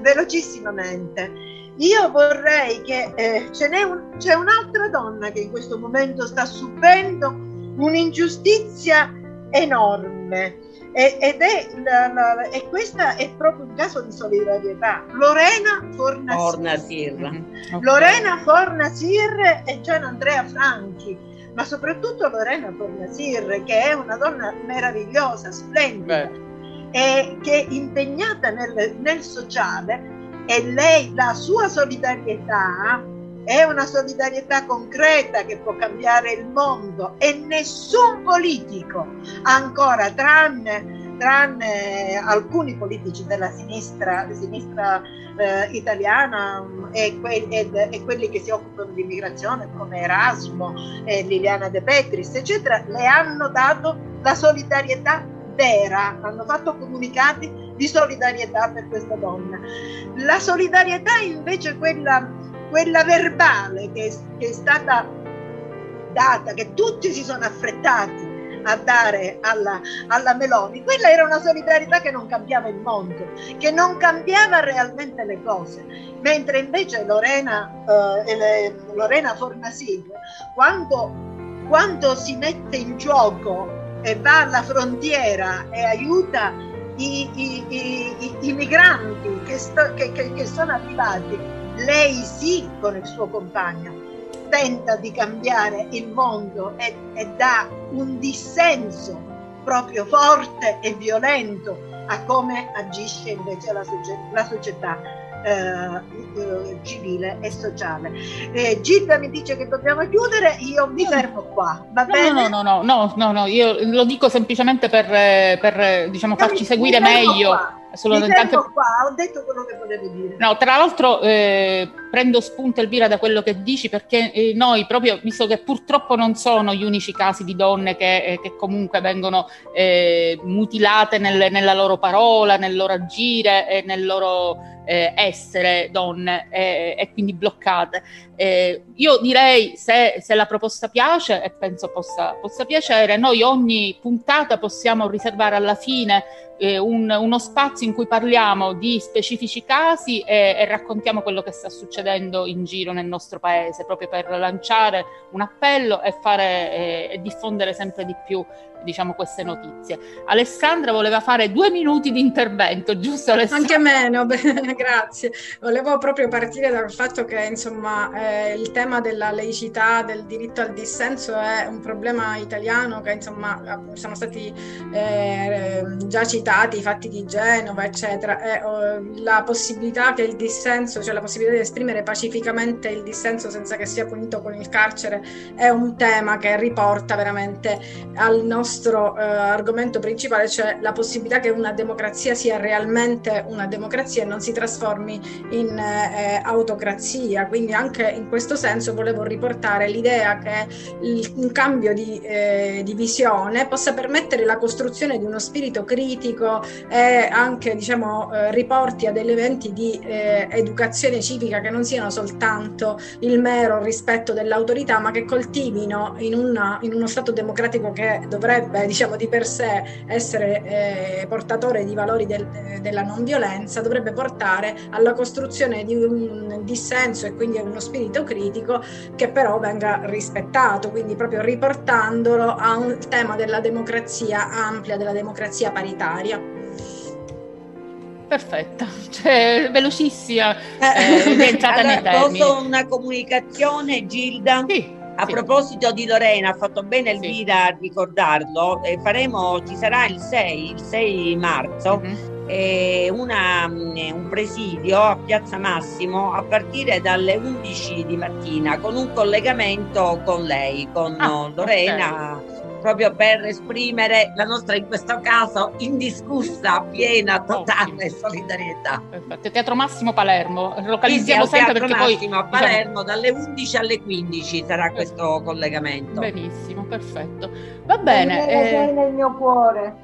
velocissimamente, io vorrei che eh, ce n'è un, c'è un'altra donna che in questo momento sta subendo un'ingiustizia enorme ed è la, la, e questa è proprio un caso di solidarietà. Lorena Fornasir, Fornasir. Mm-hmm. Lorena Fornasir e Gian Andrea Franchi ma soprattutto Lorena Fornasir, che è una donna meravigliosa, splendida, e che è impegnata nel, nel sociale e lei, la sua solidarietà è una solidarietà concreta che può cambiare il mondo e nessun politico ancora, tranne tranne alcuni politici della sinistra, sinistra eh, italiana e, que- ed, e, quelli che si occupano di immigrazione come Erasmo e Liliana De Petris, eccetera, le hanno dato la solidarietà vera, hanno fatto comunicati di solidarietà per questa donna. La solidarietà invece quella, quella verbale che, che è stata data, che tutti si sono affrettati a dare alla, alla, Meloni, quella era una solidarietà che non cambiava il mondo, che non cambiava realmente le cose, mentre invece Lorena, eh, Lorena Fornasin, quando, quando si mette in gioco e va alla frontiera e aiuta i, i, i, i migranti che, sto, che, che, che sono arrivati, lei sì con il suo compagno, tenta di cambiare il mondo e, e dà un dissenso proprio forte e violento a come agisce invece la, la società eh, eh, civile e sociale. Eh, Gilda mi dice che dobbiamo chiudere, io mi fermo qua, va no, bene? No, no, no, no, no, io lo dico semplicemente per, per diciamo, farci mi, seguire mi meglio. Qua. Assolutamente. Mi qua, ho detto quello che volevo dire. No, tra l'altro, eh, prendo spunto Elvira da quello che dici perché eh, noi proprio, visto che purtroppo non sono gli unici casi di donne che, eh, che comunque vengono eh, mutilate nel, nella loro parola, nel loro agire e nel loro eh, essere donne eh, e quindi bloccate. Eh, io direi se, se, la proposta piace e penso possa, possa, piacere, noi ogni puntata possiamo riservare alla fine eh, un, uno spazio in cui parliamo di specifici casi e, e, raccontiamo quello che sta succedendo in giro nel nostro paese, proprio per lanciare un appello e, fare, eh, e diffondere sempre di più diciamo, queste notizie. Alessandra voleva fare due minuti di intervento, giusto Alessandra? Anche meno, [laughs] grazie. Volevo proprio partire dal fatto che insomma eh, il tema della laicità, del diritto al dissenso è un problema italiano che insomma sono stati eh, già citati i fatti di Genova, eccetera. E, oh, la possibilità che il dissenso, cioè la possibilità di esprimere pacificamente il dissenso senza che sia punito con il carcere, è un tema che riporta veramente al nostro nostro eh, argomento principale, cioè la possibilità che una democrazia sia realmente una democrazia e non si trasformi in eh, autocrazia. Quindi anche in questo senso volevo riportare l'idea che il, un cambio di, eh, di, visione possa permettere la costruzione di uno spirito critico e anche diciamo, eh, riporti a degli eventi di eh, educazione civica che non siano soltanto il mero rispetto dell'autorità, ma che coltivino in, una, in uno Stato democratico che dovrebbe dovrebbe diciamo, di per sé essere eh, portatore di valori del, della non violenza, dovrebbe portare alla costruzione di un dissenso e quindi uno spirito critico che però venga rispettato, quindi proprio riportandolo a un tema della democrazia ampia, della democrazia paritaria. Perfetta, cioè, velocissima. Eh, eh [laughs] allora, posso una comunicazione, Gilda? Sì. A sì. proposito di Lorena, ha fatto bene Elvira sì. a ricordarlo, eh, faremo, ci sarà il 6, il 6 marzo, uh-huh. eh, una, mm, un presidio a Piazza Massimo a partire dalle 11 di mattina con un collegamento con lei, con ah, Lorena. Okay proprio per esprimere la nostra, in questo caso, indiscussa, piena, totale [laughs] solidarietà. Perfetto. Teatro Massimo Palermo, localizziamo sì, sempre perché Massimo poi... a Palermo diciamo... dalle 11 alle 15 sarà questo collegamento. Benissimo, perfetto. Va bene. Eh... Sei nel mio cuore.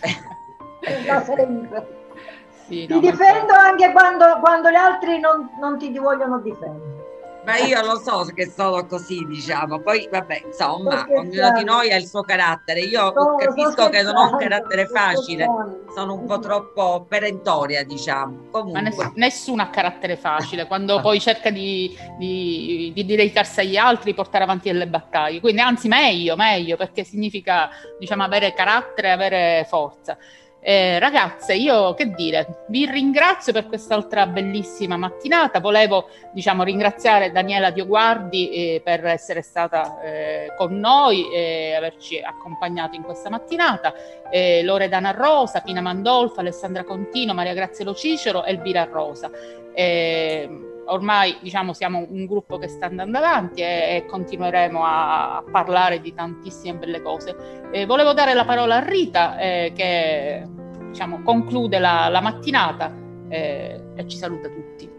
[laughs] da sempre. Sì, no, ti difendo anche quando, quando, gli altri non, non ti vogliono difendere. Ma io lo so che sono così, diciamo. Poi, vabbè, insomma, ognuno di noi ha il suo carattere. Io no, capisco che non ho un carattere facile, sono un po' troppo perentoria, diciamo. Comunque. Ma ness- nessuno ha carattere facile quando [laughs] poi cerca di, di, di dedicarsi agli altri, portare avanti delle battaglie. Quindi, anzi, meglio, meglio, perché significa, diciamo, avere carattere, avere forza. Eh, ragazze, io che dire, vi ringrazio per quest'altra bellissima mattinata. Volevo diciamo, ringraziare Daniela Dioguardi eh, per essere stata eh, con noi e averci accompagnato in questa mattinata. Eh, Loredana Rosa, Pina Mandolfa, Alessandra Contino, Maria Grazia Lo Cicero, Elvira Rosa. Ormai diciamo, siamo un gruppo che sta andando avanti e, e continueremo a, a, parlare di tantissime belle cose. Eh, volevo dare la parola a Rita eh, che diciamo, conclude la, la mattinata eh, e ci saluta tutti.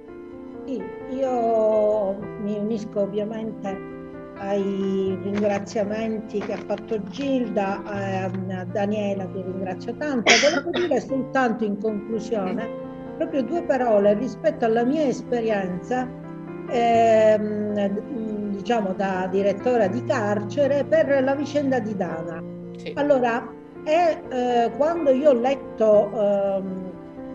Sì, io mi unisco ovviamente ai ringraziamenti che ha fatto Gilda, a, a Daniela ti ringrazio tanto. Volevo dire soltanto in conclusione proprio due parole rispetto alla mia esperienza, ehm, diciamo da direttore di carcere per la vicenda di Dana. Sì. Allora, è, eh, quando io ho letto ehm,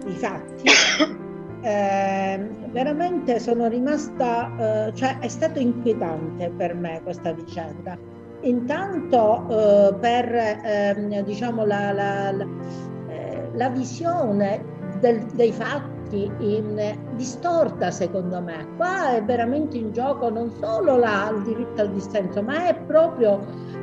i fatti, [coughs] eh, veramente sono rimasta, eh, cioè è stato inquietante per me questa vicenda. Intanto eh, per ehm, diciamo la, la, la, eh, la visione del, dei fatti in, distorta secondo me. Qua è veramente in gioco non solo la, il diritto al dissenso, ma è proprio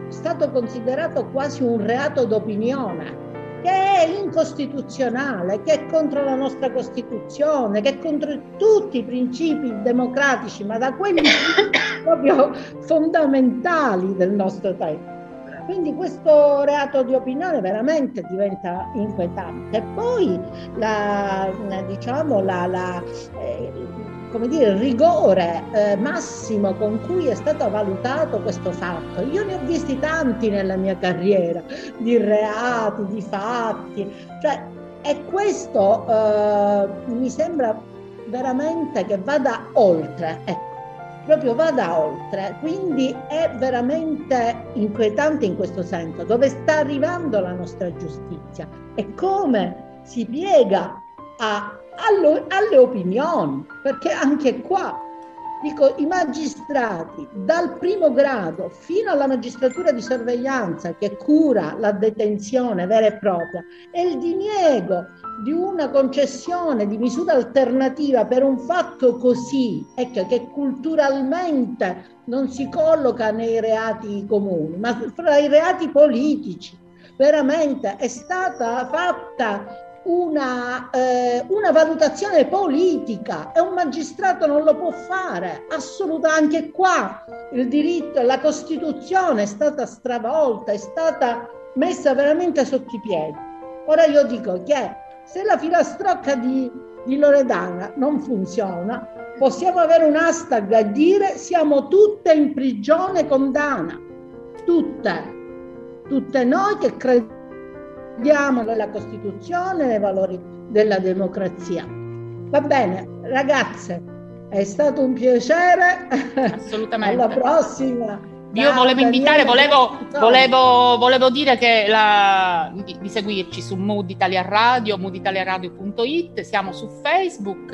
stato considerato quasi un reato d'opinione che è incostituzionale, che è contro la nostra Costituzione, che è contro tutti i principi democratici, ma da quelli [coughs] proprio fondamentali del nostro tempo. Quindi questo reato di opinione veramente diventa inquietante. Poi la, diciamo, la, la, eh, come dire, rigore eh, massimo con cui è stato valutato questo fatto. Io ne ho visti tanti nella mia carriera, di reati, di fatti, cioè, e questo eh, mi sembra veramente che vada oltre, ecco, proprio vada oltre, quindi è veramente inquietante in questo senso, dove sta arrivando la nostra giustizia e come si piega a alle, alle opinioni, perché anche qua dico i magistrati dal primo grado fino alla magistratura di sorveglianza che cura la detenzione vera e propria e il diniego di una concessione di misura alternativa per un fatto così ecco, che culturalmente non si colloca nei reati comuni ma fra i reati politici. Veramente è stata fatta una, eh, una, valutazione politica e un magistrato non lo può fare, assoluta. Anche qua il diritto, la Costituzione è stata stravolta, è stata messa veramente sotto i piedi. Ora io dico che se la filastrocca di, di Loredana non funziona, possiamo avere un hashtag a dire siamo tutte in prigione con Dana, tutte, tutte noi che crediamo crediamo nella Costituzione, nei valori della democrazia. Va bene, ragazze, è stato un piacere. Assolutamente. Alla prossima. Io volevo invitare, volevo, volevo, volevo, dire che la, di, di, seguirci su Mood Italia Radio, mooditaliaradio.it, siamo su Facebook,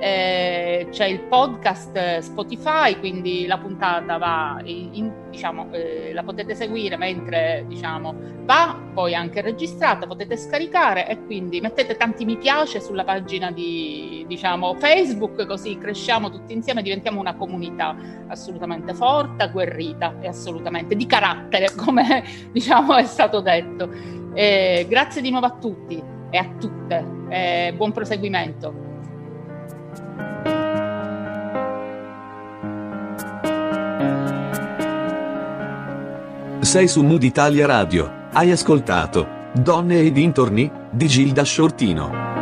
eh, c'è il podcast Spotify, quindi la puntata va in, in, diciamo, eh, la potete seguire mentre diciamo, va, poi anche registrata, potete scaricare e quindi mettete tanti mi piace sulla pagina di diciamo, Facebook, così cresciamo tutti insieme, diventiamo una comunità assolutamente forte, agguerrita e assolutamente di carattere, [laughs] come diciamo, è stato detto. Eh, grazie di nuovo a tutti e a tutte, eh, buon proseguimento. Sei su Mood Italia Radio. Hai ascoltato Donne e dintorni di Gilda Shortino.